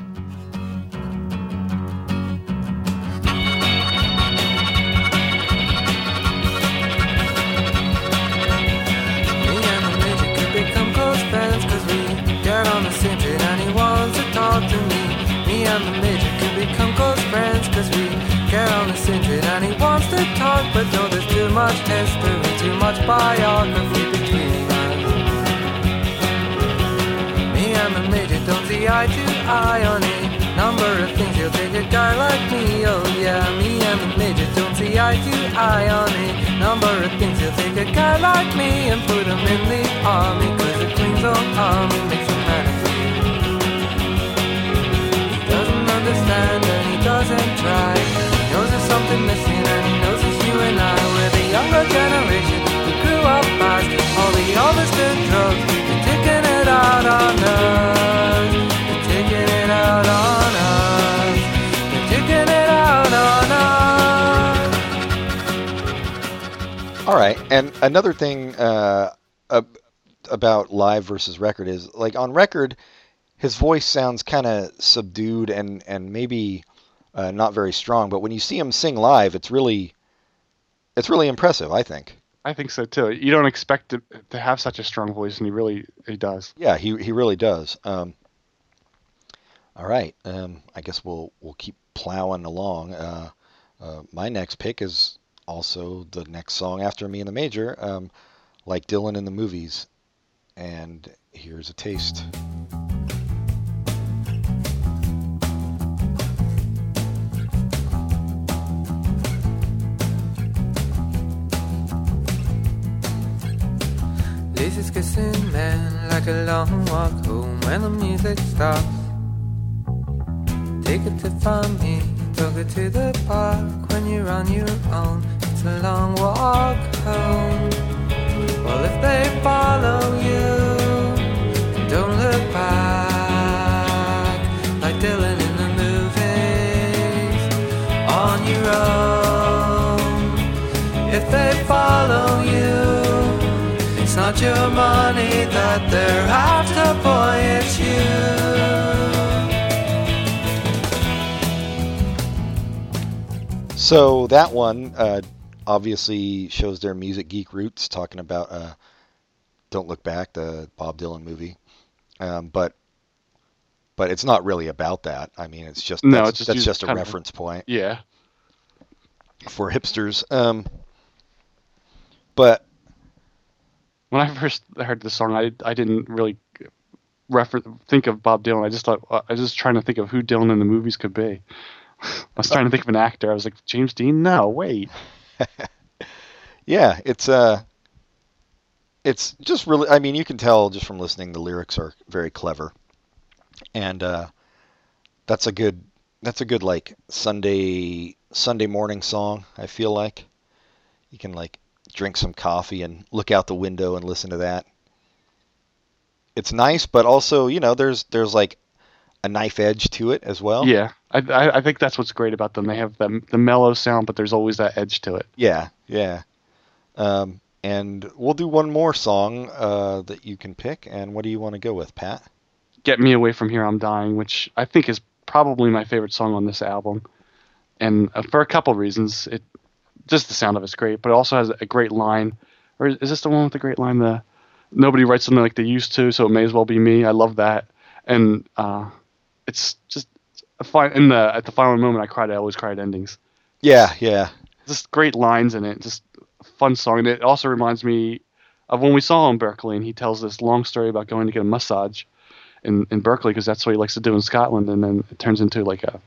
But no, there's too much history, too much biography between us Me and the midget don't see eye to eye on a number of things He'll take a guy like me, oh yeah. Me and the midget don't see eye to eye on a number of things He'll take a guy like me and put him in the army Cause the Queen's own army makes him man He doesn't understand and he doesn't try. He knows there's something missing and I We're the younger generation who grew up fast. All the drugs, they're taking it out on us. They're taking it out on us. They're taking it out on us. All right, and another thing uh, ab- about live versus record is like on record, his voice sounds kind of subdued and and maybe uh, not very strong. But when you see him sing live, it's really it's really impressive. I think. I think so too. You don't expect to, to have such a strong voice, and he really he does. Yeah, he he really does. Um, all right, um, I guess we'll we'll keep plowing along. Uh, uh, my next pick is also the next song after me and the Major, um, like Dylan in the movies, and here's a taste. Man like a long walk home when the music stops. Take it to find me, took it to the park when you're on your own. It's a long walk home. Well, if they follow you, don't look back it's your money that they're after, boy, it's you. So that one uh, obviously shows their music geek roots, talking about uh, "Don't Look Back," the Bob Dylan movie. Um, but but it's not really about that. I mean, it's just No, that's, it's just that's just a kind of- reference point Yeah, for hipsters. Um, but when I first heard the song, I I didn't really refer think of Bob Dylan. I just thought I was just trying to think of who Dylan in the movies could be. (laughs) I was trying to think of an actor. I was like James Dean. No, wait. (laughs) yeah, it's uh, it's just really. I mean, you can tell just from listening, the lyrics are very clever, and uh, that's a good that's a good like Sunday Sunday morning song. I feel like you can like drink some coffee and look out the window and listen to that. It's nice, but also you know there's there's like a knife edge to it as well. Yeah, I, I I think that's what's great about them. They have the the mellow sound, but there's always that edge to it. Yeah, yeah. Um, and we'll do one more song uh, that you can pick. And what do you want to go with, Pat? Get Me Away From Here, I'm Dying, which I think is probably my favorite song on this album. And uh, for a couple reasons. It just the sound of it's great, but it also has a great line. Or is, is this the one with the great line? The nobody writes something like they used to, so it may as well be me. I love that. And uh, it's just a fine. In the at the final moment, I cried. I always cried endings. Yeah, yeah, Just great lines in it. Just a fun song. And it also reminds me of when we saw him in Berkeley, and he tells this long story about going to get a massage in, in Berkeley because that's what he likes to do in Scotland, and then it turns into like a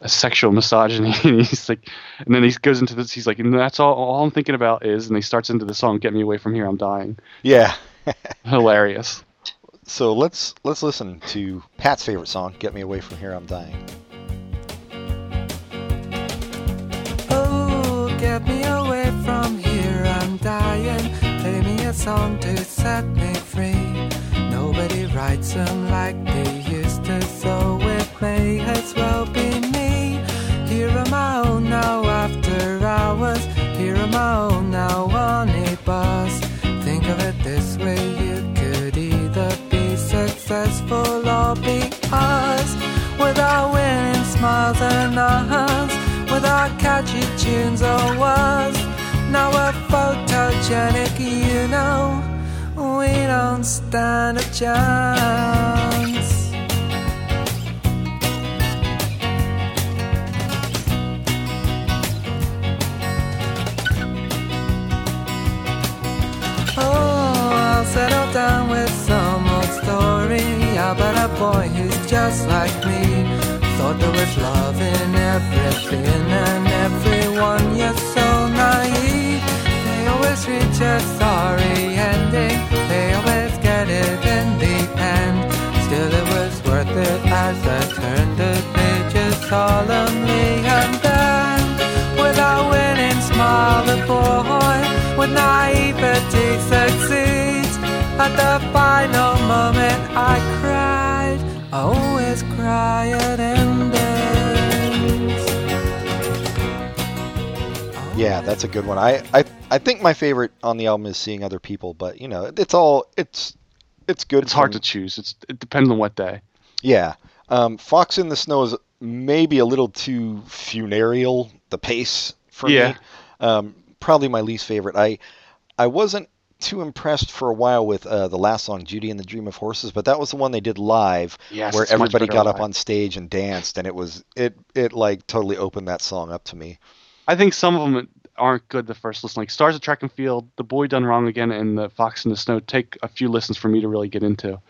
a sexual misogyny. (laughs) and he's like, and then he goes into this. He's like, and that's all. All I'm thinking about is, and he starts into the song, "Get me away from here, I'm dying." yeah. (laughs) (laughs) Hilarious. so let's let's listen to Pat's favorite song, "Get Me Away From Here, I'm Dying." Oh, get me away from here, I'm dying. Play me a song to set me free. Nobody writes them like they used to, so it may as well be Now on a bus. Think of it this way, you could either be successful or be us. With our winning smiles and our hands, with our catchy tunes or words. Now we're photogenic, you know. We don't stand a chance. Settle down with some old story about a boy who's just like me. Thought there was love in everything and everyone, you're so naive. They always reach a sorry ending, they always get it in the end. Still, it was worth it as I turned the pages solemnly and then, with a winning smile, the boy with naivety succeeds. At the final moment, I cried. I always cry at endings. Yeah, that's a good one. I, I I think my favorite on the album is Seeing Other People, but you know, it's all it's it's good. It's hard to choose. It's it depends on what day. Yeah. Um, Fox in the Snow is maybe a little too funereal, the pace for Yeah. me. Um, probably my least favorite. I I wasn't too impressed for a while with uh, the last song, Judy and the Dream of Horses, but that was the one they did live Yes, where everybody got up on stage and danced and it was it it like totally opened that song up to me. I think some of them aren't good the first listen. Like Stars of Track and Field, The Boy Done Wrong Again, and The Fox in the Snow take a few listens for me to really get into.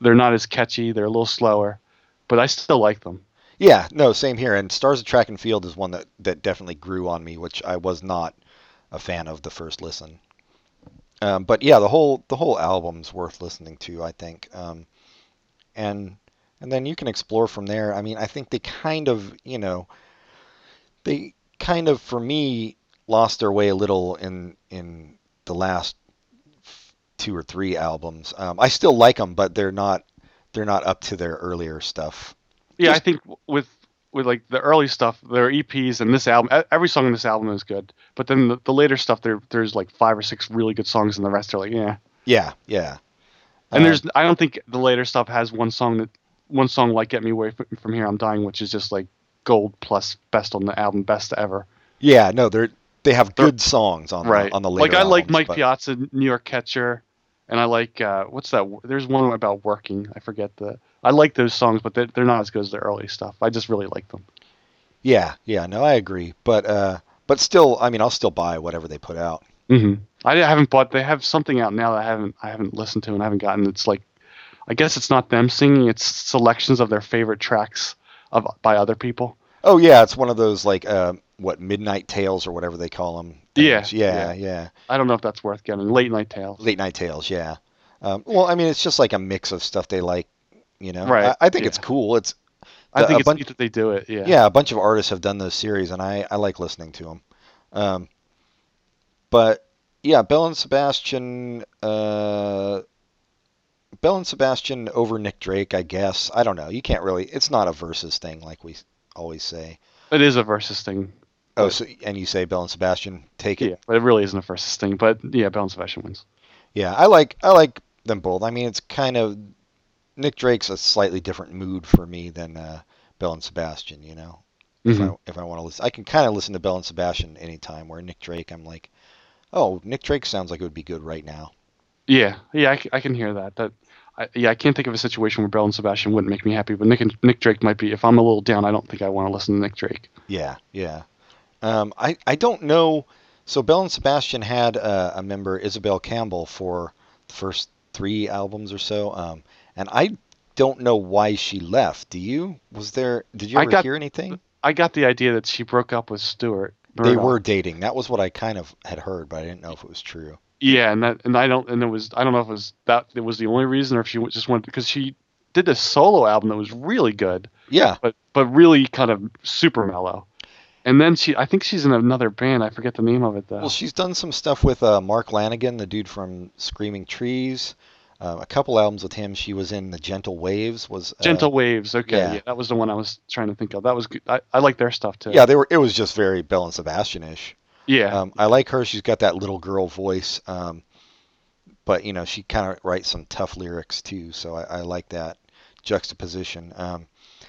They're not as catchy. They're a little slower, but I still like them. Yeah, no, same here. And Stars of Track and Field is one that, that definitely grew on me, which I was not a fan of the first listen. Um, but yeah, the whole the whole album's worth listening to, I think. Um, and and then you can explore from there. I mean, I think they kind of, you know, they kind of for me lost their way a little in in the last two or three albums. Um, I still like them, but they're not they're not up to their earlier stuff. Yeah, I think with with like the early stuff, their EPs and this album, every song in this album is good. But then the, the later stuff, there there's like five or six really good songs, and the rest are like yeah. Yeah, yeah. And Uh, there's I don't think the later stuff has one song that one song like Get Me Away From, Here I'm Dying, which is just like gold plus best on the album, best ever. yeah, no, they're they have They're- good songs on right. the, on the later like I like Mike but- Piazza, New York Catcher, and I like uh, what's that? There's one about working. I forget the. I like those songs, but they're, they're not as good as the early stuff. I just really like them. Yeah, yeah, no, I agree. But uh, but still, I mean, I'll still buy whatever they put out. hmm I haven't bought. They have something out now that I haven't I haven't listened to and I haven't gotten. It's like, I guess it's not them singing. It's selections of their favorite tracks of by other people. Oh yeah, it's one of those like uh, what Midnight Tales or whatever they call them. Yeah, yeah, yeah. yeah. I don't know if that's worth getting. Late night tales. Late Night Tales, yeah. Um, well, I mean, it's just like a mix of stuff they like. You know, Right, I, I think yeah. it's cool. It's I think it's bunch- neat that they do it. Yeah. yeah, a bunch of artists have done those series, and I, I like listening to them. Um, but yeah, Belle and Sebastian, uh, Belle and Sebastian over Nick Drake, I guess. I don't know. You can't really. It's not a versus thing like we always say. It is a versus thing. Oh, so and you say Belle and Sebastian take it. Yeah, but it really isn't a versus thing. But yeah, Belle and Sebastian wins. Yeah, I like I like them both. I mean, it's kind of Nick Drake's a slightly different mood for me than uh, Belle and Sebastian. You know, if Mhm. I if I want to listen, I can kind of listen to Belle and Sebastian anytime. Where Nick Drake, I'm like, oh, Nick Drake sounds like it would be good right now. Yeah, yeah, I can hear that. That, I, yeah, I can't think of a situation where Belle and Sebastian wouldn't make me happy, but Nick and Nick Drake might be. If I'm a little down, I don't think I want to listen to Nick Drake. Yeah, yeah. Um, I I don't know. So Belle and Sebastian had uh, a member, Isobel Campbell, for the first three albums or so, um, and I don't know why she left. Do you? Was there? Did you I ever got- hear anything? I got the idea that she broke up with Stuart. They were dating. That was what I kind of had heard, but I didn't know if it was true. Yeah, and that and I don't and it was I don't know if it was that it was the only reason or if she just wanted because she did this solo album that was really good, Yeah, but but really kind of super mellow. And then she I think she's in another band. I forget the name of it though. well, she's done some stuff with uh, Mark Lanegan, the dude from Screaming Trees. uh, a couple albums with him. She was in the Gentle Waves. Was uh, Gentle Waves. Okay, yeah. yeah. that was the one I was trying to think of. That was good. I, I like their stuff too. Yeah, they were. It was just very Belle and Sebastian-ish. yeah. Um, I like her. She's got that little girl voice. Um, but you know, she kind of writes some tough lyrics too. So I, I like that juxtaposition. Um,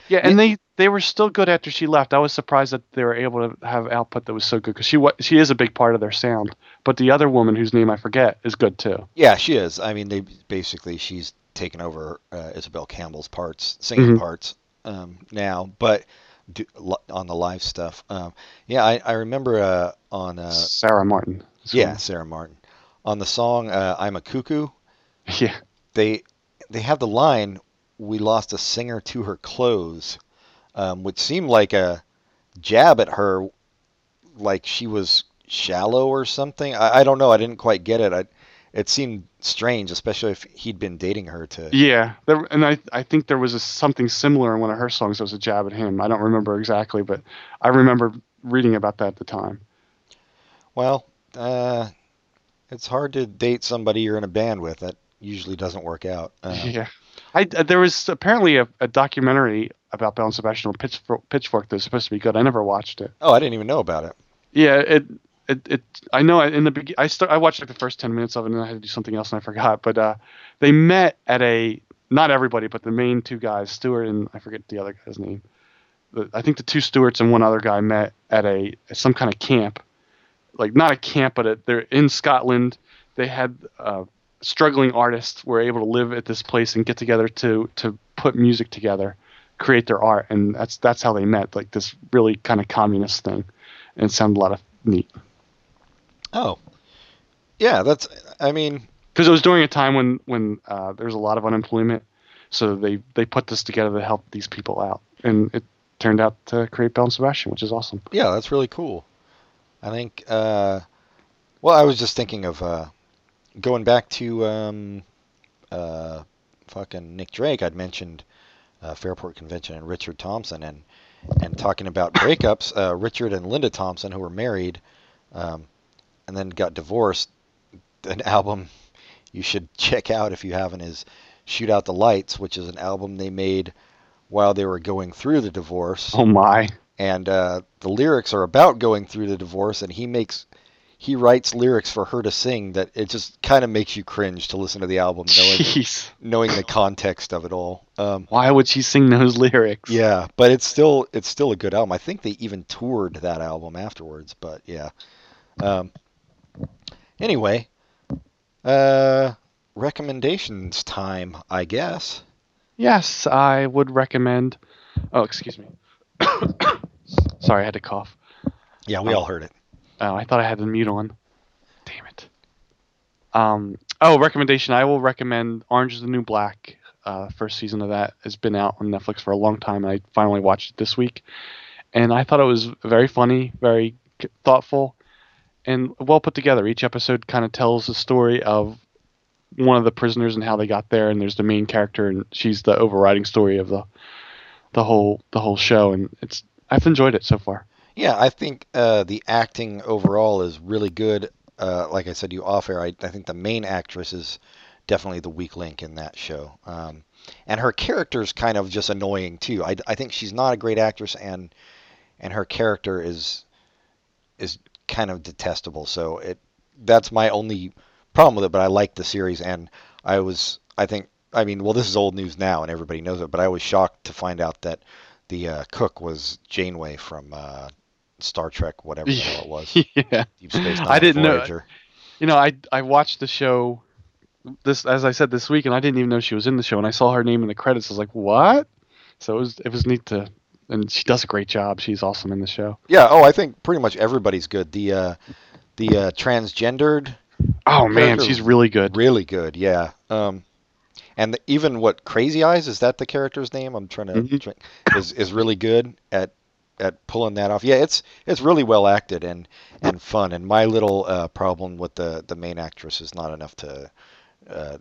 Yeah, and they they were still good after she left. I was surprised that they were able to have output that was so good because she she is a big part of their sound. But the other woman whose name I forget is good too. yeah, she is. I mean, they basically she's taken over uh, Isobel Campbell's parts, singing Mhm. parts um, now. But do, on the live stuff, um, yeah, I, I remember uh, on uh, Sarah Martin. Yeah Sarah Martin on the song uh, "I'm a Cuckoo." (laughs) yeah, they they have the line we lost a singer to her clothes um, which seemed like a jab at her like she was shallow or something i, I don't know i didn't quite get it I, it seemed strange especially if he'd been dating her to yeah. There, and I I think there was a, something similar in one of her songs that was a jab at him. I don't remember exactly, but I remember reading about that at the time. well uh, it's hard to date somebody you're in a band with that usually doesn't work out uh, (laughs) Yeah. I, uh, there was apparently a, a documentary about Belle and Sebastian on Pitchfork, Pitchfork that was supposed to be good. I never watched it. oh i didn't even know about it Yeah, it it, it I know in the begin I start I watched like the first ten minutes of it and I had to do something else and I forgot. But uh, they met at a not everybody, but the main two guys, Stuart and I forget the other guy's name. I think the two Stuarts and one other guy met at a some kind of camp, like not a camp, but a, they're in Scotland. They had uh, struggling artists were able to live at this place and get together to to put music together, create their art, and that's that's how they met. Like this really kind of communist thing, and it sounded a lot of neat. oh yeah that's i mean because it was during a time when when uh, there was a lot of unemployment, so they they put this together to help these people out, and it turned out to create Belle and Sebastian, which is awesome. Yeah, that's really cool. I think. Uh, well, I was just thinking of uh, going back to um, uh, fucking Nick Drake. I'd mentioned uh, Fairport Convention and Richard Thompson, and and talking about (coughs) breakups. Uh, Richard and Linda Thompson, who were married, um, and then got divorced. An album you should (laughs) check out if you haven't is "Shoot Out the Lights," which is an album they made while they were going through the divorce Oh my! and uh, the lyrics are about going through the divorce and he makes he writes lyrics for her to sing that it just kind of makes you cringe to listen to the album knowing Jeez, knowing the context of it all um, why would she sing those lyrics? yeah but it's still it's still a good album i think they even toured that album afterwards but yeah um, anyway uh recommendations time i guess Yes, I would recommend. Oh, excuse me. (coughs) Sorry, I had to cough. yeah we Oh. all heard it Oh, I thought I had the mute on. Damn it. Um. Oh, recommendation. I will recommend Orange is the New Black. Uh, first season of that has been out on Netflix for a long time. And I finally watched it this week, and I thought it was very funny, very thoughtful, and well put together. Each episode kind of tells the story of one of the prisoners and how they got there, and there's the main character, and she's the overriding story of the the whole the whole show, and it's I've enjoyed it so far. Yeah, I think uh, the acting overall is really good. Uh, like I said, you off air. I, I think the main actress is definitely the weak link in that show, um, and her character is kind of just annoying too. I, I think she's not a great actress, and and her character is is kind of detestable. So it that's my only problem with it. But I like the series, and I was I think I mean well this is old news now, and everybody knows it. But I was shocked to find out that the uh, cook was Janeway from uh, Star Trek, whatever the hell it was. (laughs) yeah. Deep Space Nine. I didn't know- you know, I I watched the show this as I said this week, and I didn't even know she was in the show. And I saw her name in the credits. I was like, what? So it was it was neat to, and she does a great job. She's awesome in the show. Yeah. Oh, I think pretty much everybody's good. The uh, the uh, transgendered, Oh man, she's really good. really good. Yeah. Um, and the, even what Crazy Eyes is that the character's name? I'm trying to Mhm. is is really good at at pulling that off. Yeah, it's it's really well acted and and fun. And my little uh, problem with the the main actress is not enough to. Uh,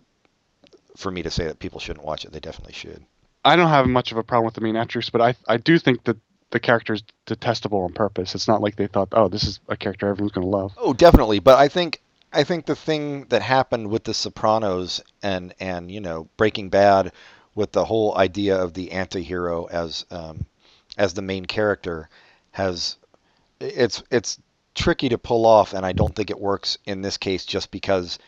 for me to say that people shouldn't watch it, they definitely should. I don't have much of a problem with the main actress, but I I do think that the character is detestable on purpose. It's not like they thought, oh, this is a character everyone's gonna love. Oh, definitely. But I think I think the thing that happened with The Sopranos and and you know Breaking Bad, with the whole idea of the anti-hero as um, as the main character, has it's it's tricky to pull off, and I don't think it works in this case just because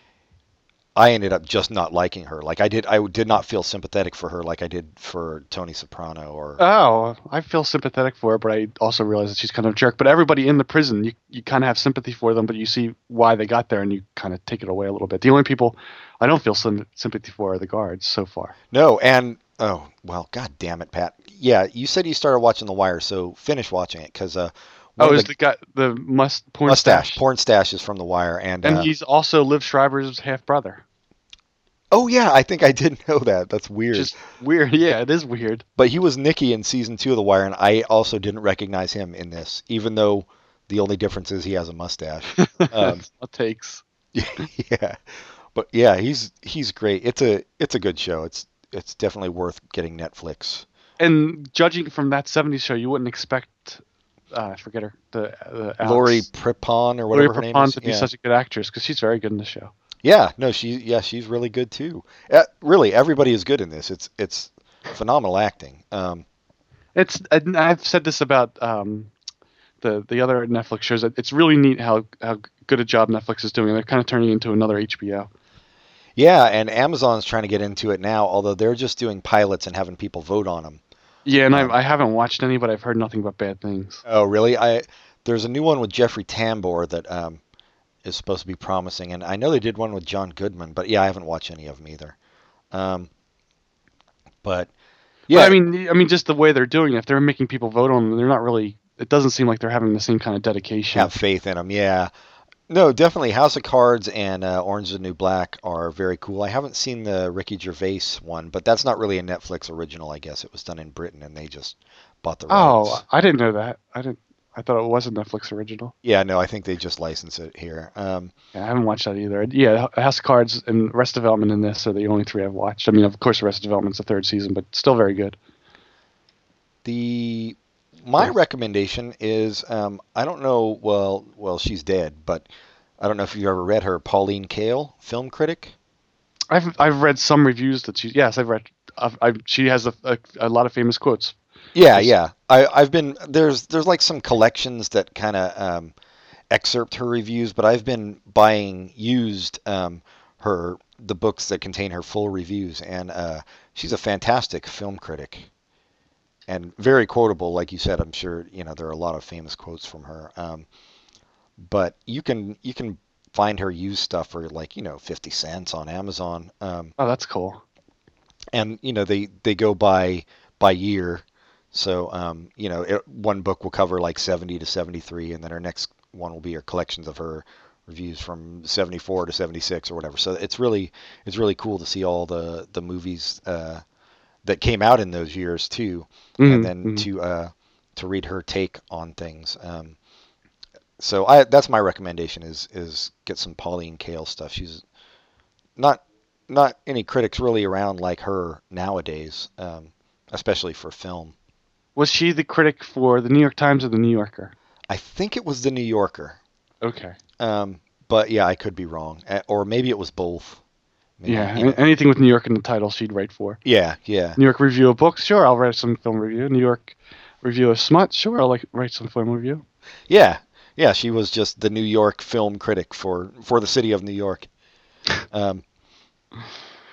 I ended up just not liking her. Like I did, I did not feel sympathetic for her like I did for Tony Soprano or. Oh, I feel sympathetic for her, but I also realize that she's kind of a jerk. But everybody in the prison, you you kind of have sympathy for them, but you see why they got there, and you kind of take it away a little bit. The only people I don't feel sym- sympathy for are the guards so far. No, and oh well, god damn it, Pat. Yeah, you said you started watching The Wire, so finish watching it because uh, oh, is the the guy the must porn mustache, stash? porn stash is from The Wire, and, and uh, he's also Liev Schreiber's half brother. oh yeah, I think I did (laughs) know that. That's weird. Just weird. (laughs) Yeah, it is weird. But he was Nicky in season two of The Wire, and I also didn't recognize him in this, even though the only difference is he has a mustache. (laughs) Um, takes. yeah, but yeah, he's he's great. It's a it's a good show. It's it's definitely worth getting Netflix. And judging from that '70s show, you wouldn't expect. Uh, I forget her. The, the Alex- Lori Prepon or Lori whatever her name is. to be yeah. such a good actress because she's very good in the show. yeah, no, she yeah she's really good too. Uh, really, everybody is good in this. It's it's phenomenal acting. Um, it's I've said this about um, the the other Netflix shows. It's really neat how how good a job Netflix is doing. They're kind of turning into another HBO. Yeah, and Amazon's trying to get into it now, although they're just doing pilots and having people vote on them. Yeah, and Um, I, I haven't watched any, but I've heard nothing but bad things. Oh, really? I there's a new one with Jeffrey Tambor that um, is supposed to be promising, and I know they did one with John Goodman, but yeah, I haven't watched any of them either. Um, but Yeah, yeah, I mean, I mean, just the way they're doing it. If they're making people vote on them, they're not really. It doesn't seem like they're having the same kind of dedication. have faith in them. Yeah, no, definitely. House of Cards and uh, Orange is the New Black are very cool. I haven't seen the Ricky Gervais one, but that's not really a Netflix original. I guess it was done in Britain, and they just bought the rights. Oh, I didn't know that. I didn't. I thought it was a Netflix original. yeah, no, I think they just license it here. Um, Yeah, I haven't watched that either. Yeah, House of Cards and Arrested Development in this are the only three I've watched. I mean, of course, Arrested Development's the third season, but still very good. The my recommendation is um, I don't know. Well, well, she's dead, but I don't know if you've ever read her. Pauline Kael, film critic. I've I've read some reviews that she. Yes, I've read. I've, I've, she has a, a a lot of famous quotes. Yeah, yeah. I I've been there's there's like some collections that kind of um, excerpt her reviews, but I've been buying used um, her the books that contain her full reviews, and uh, she's a fantastic film critic. And very quotable, like you said. I'm sure you know there are a lot of famous quotes from her. Um, but you can you can find her used stuff for like you know 50 cents on Amazon. Um, Oh, that's cool. and you know they they go by by year so um, you know it, one book will cover like 70 to 73 and then her next one will be her collections of her reviews from 74 to 76 or whatever so it's really it's really cool to see all the the movies uh, that came out in those years too Mhm, and then mhm. to uh, to read her take on things um, so I that's my recommendation is is get some Pauline Kael stuff she's not not any critics really around like her nowadays, um, especially for film. Was she the critic for the New York Times or the New Yorker? I think it was the New Yorker, Okay. um, but yeah, I could be wrong, or maybe it was both. Yeah, you know- anything with New York in the title, she'd write for. yeah, yeah, New York Review of Books, sure, I'll write some film review. New York Review of Smut, sure, I'll like write some film review. yeah, yeah. She was just the New York film critic for for the city of New York. (sighs) Um,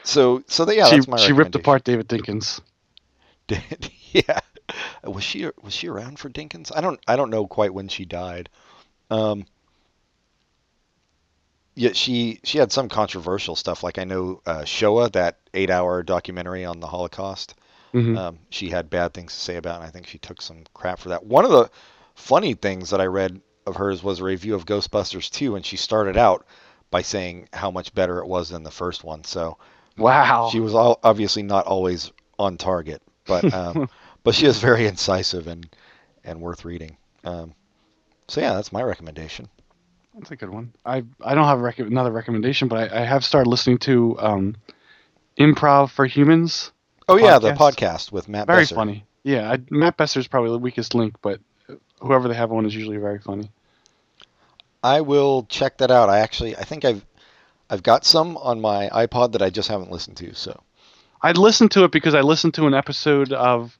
so so yeah, she that's my she ripped apart David Dinkins. (laughs) yeah. Was she was she around for Dinkins? I don't I don't know quite when she died. Um yeah, she she had some controversial stuff like I know uh, Shoah, that 8-hour documentary on the Holocaust. Mhm. Um, she had bad things to say about and I think she took some crap for that. One of the funny things that I read of hers was a review of Ghostbusters 2 and she started out by saying how much better it was than the first one. So wow. she was all, obviously not always on target, but um, (laughs) but she is very incisive and and worth reading. Um, so yeah, that's my recommendation. That's a good one. I I don't have rec- another recommendation, but I, I have started listening to um, Improv for Humans. Oh yeah, the Podcast. podcast with Matt. Very Besser. funny. Yeah, I, Matt is probably the weakest link, but whoever they have on is usually very funny. I will check that out. I actually, I think I've, I've got some on my iPod that I just haven't listened to. So I listened to it because I listened to an episode of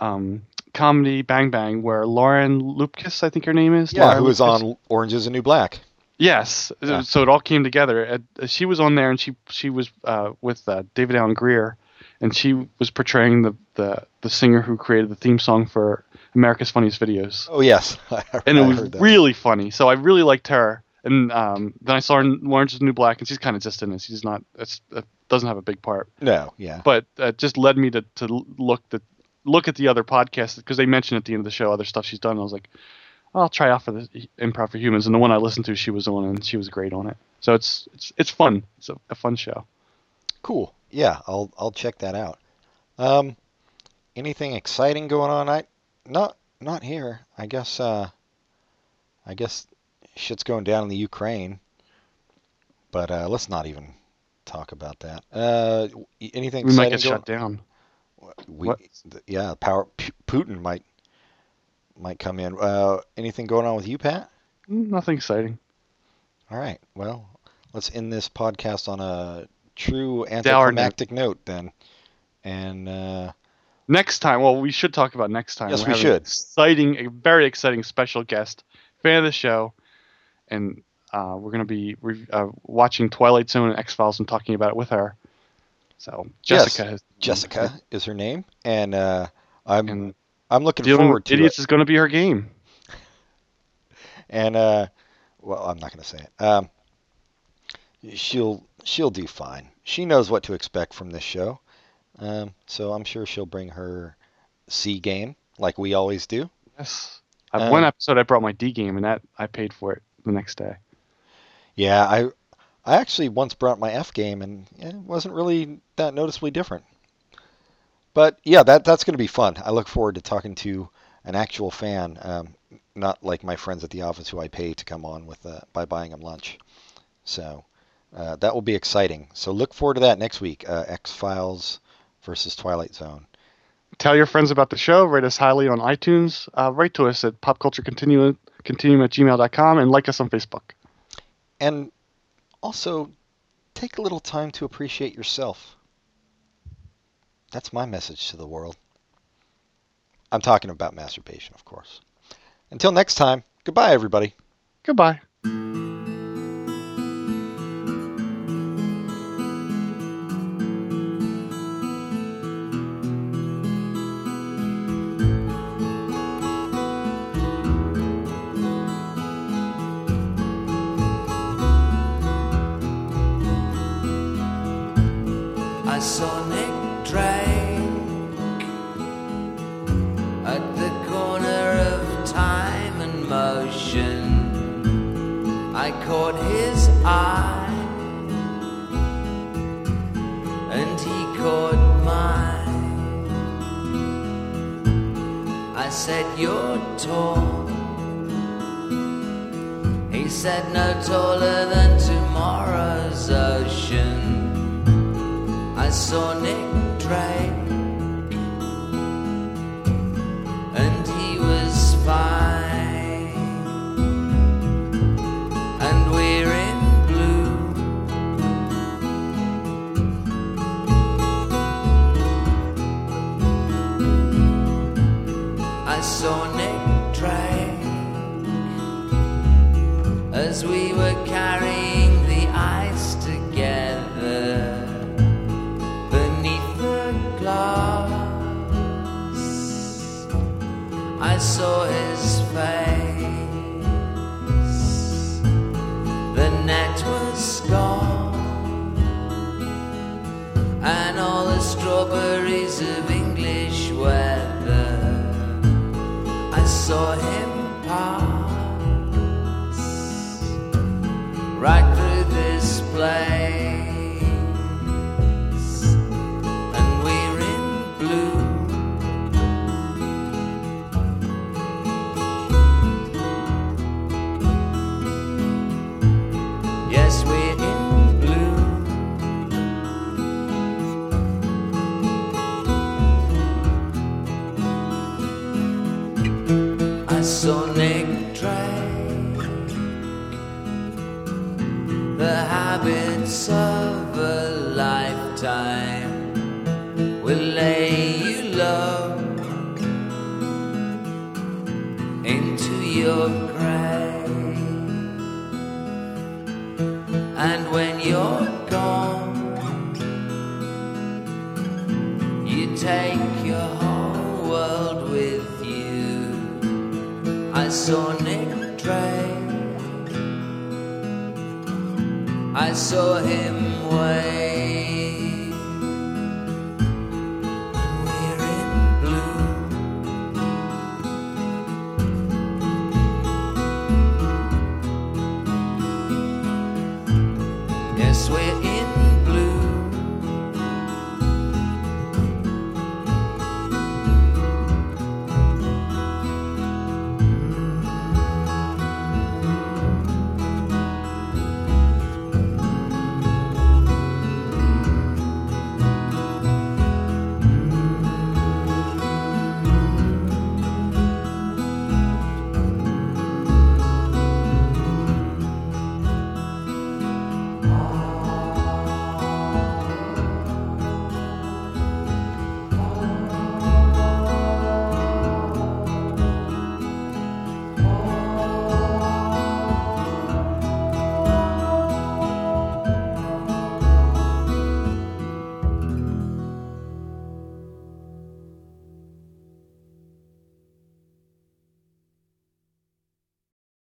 um, Comedy Bang Bang where Lauren Lapkus, I think her name is. yeah, Lauren who was Lupkis. on Orange Is the New Black? Yes, Yeah. so it all came together. Uh, She was on there, and she she was uh, with uh, David Alan Grier, and she was portraying the, the the singer who created the theme song for America's Funniest Videos, Oh yes, (laughs) I, and it was really funny. So I really liked her. And um, then I saw her in Orange is the New Black, and she's kind of just in it. She's not. It's, it doesn't have a big part, no, yeah, but uh, it just led me to to look the look at the other podcasts because they mentioned at the end of the show other stuff she's done. And I was like, I'll try out for the Improv for Humans, and the one I listened to, she was on, and she was great on it. So it's it's it's fun. It's a, a fun show. cool. Yeah, I'll I'll check that out. Um, anything exciting going on? I not not here. I guess uh, I guess shit's going down in the Ukraine. But uh, let's not even talk about that. Uh, anything We might get going? shut down. We, What? yeah, power Putin might might come in. Uh, anything going on with you, Pat? Mm, Nothing exciting. All right. Well, let's end this podcast on a true anticlimactic note then. And uh, Next time, well, we should talk about next time. Yes, we should. Exciting, a very exciting special guest, fan of the show, and uh, we're going to be re- uh, watching Twilight Zone and X Files and talking about it with her. So Jessica, has, Jessica is her name, and uh, I'm and I'm looking forward to idiots it. is going to be her game. (laughs) And uh, well, I'm not going to say it. Um, she'll she'll do fine. She knows what to expect from this show, um, so I'm sure she'll bring her C game like we always do. Yes. Um, one episode, I brought my D game, and that I paid for it the next day. Yeah, I I actually once brought my F game and it wasn't really that noticeably different. But yeah, that that's going to be fun. I look forward to talking to an actual fan, um, not like my friends at the office who I pay to come on with uh, by buying them lunch. So uh, that will be exciting. So look forward to that next week. Uh, X Files versus Twilight Zone. Tell your friends about the show. Rate us highly on iTunes. Uh, write to us at popculturecontinuum continuum at gmail.com and like us on Facebook. And also, take a little time to appreciate yourself. That's my message to the world. I'm talking about masturbation, of course. Until next time, goodbye, everybody. Goodbye. Right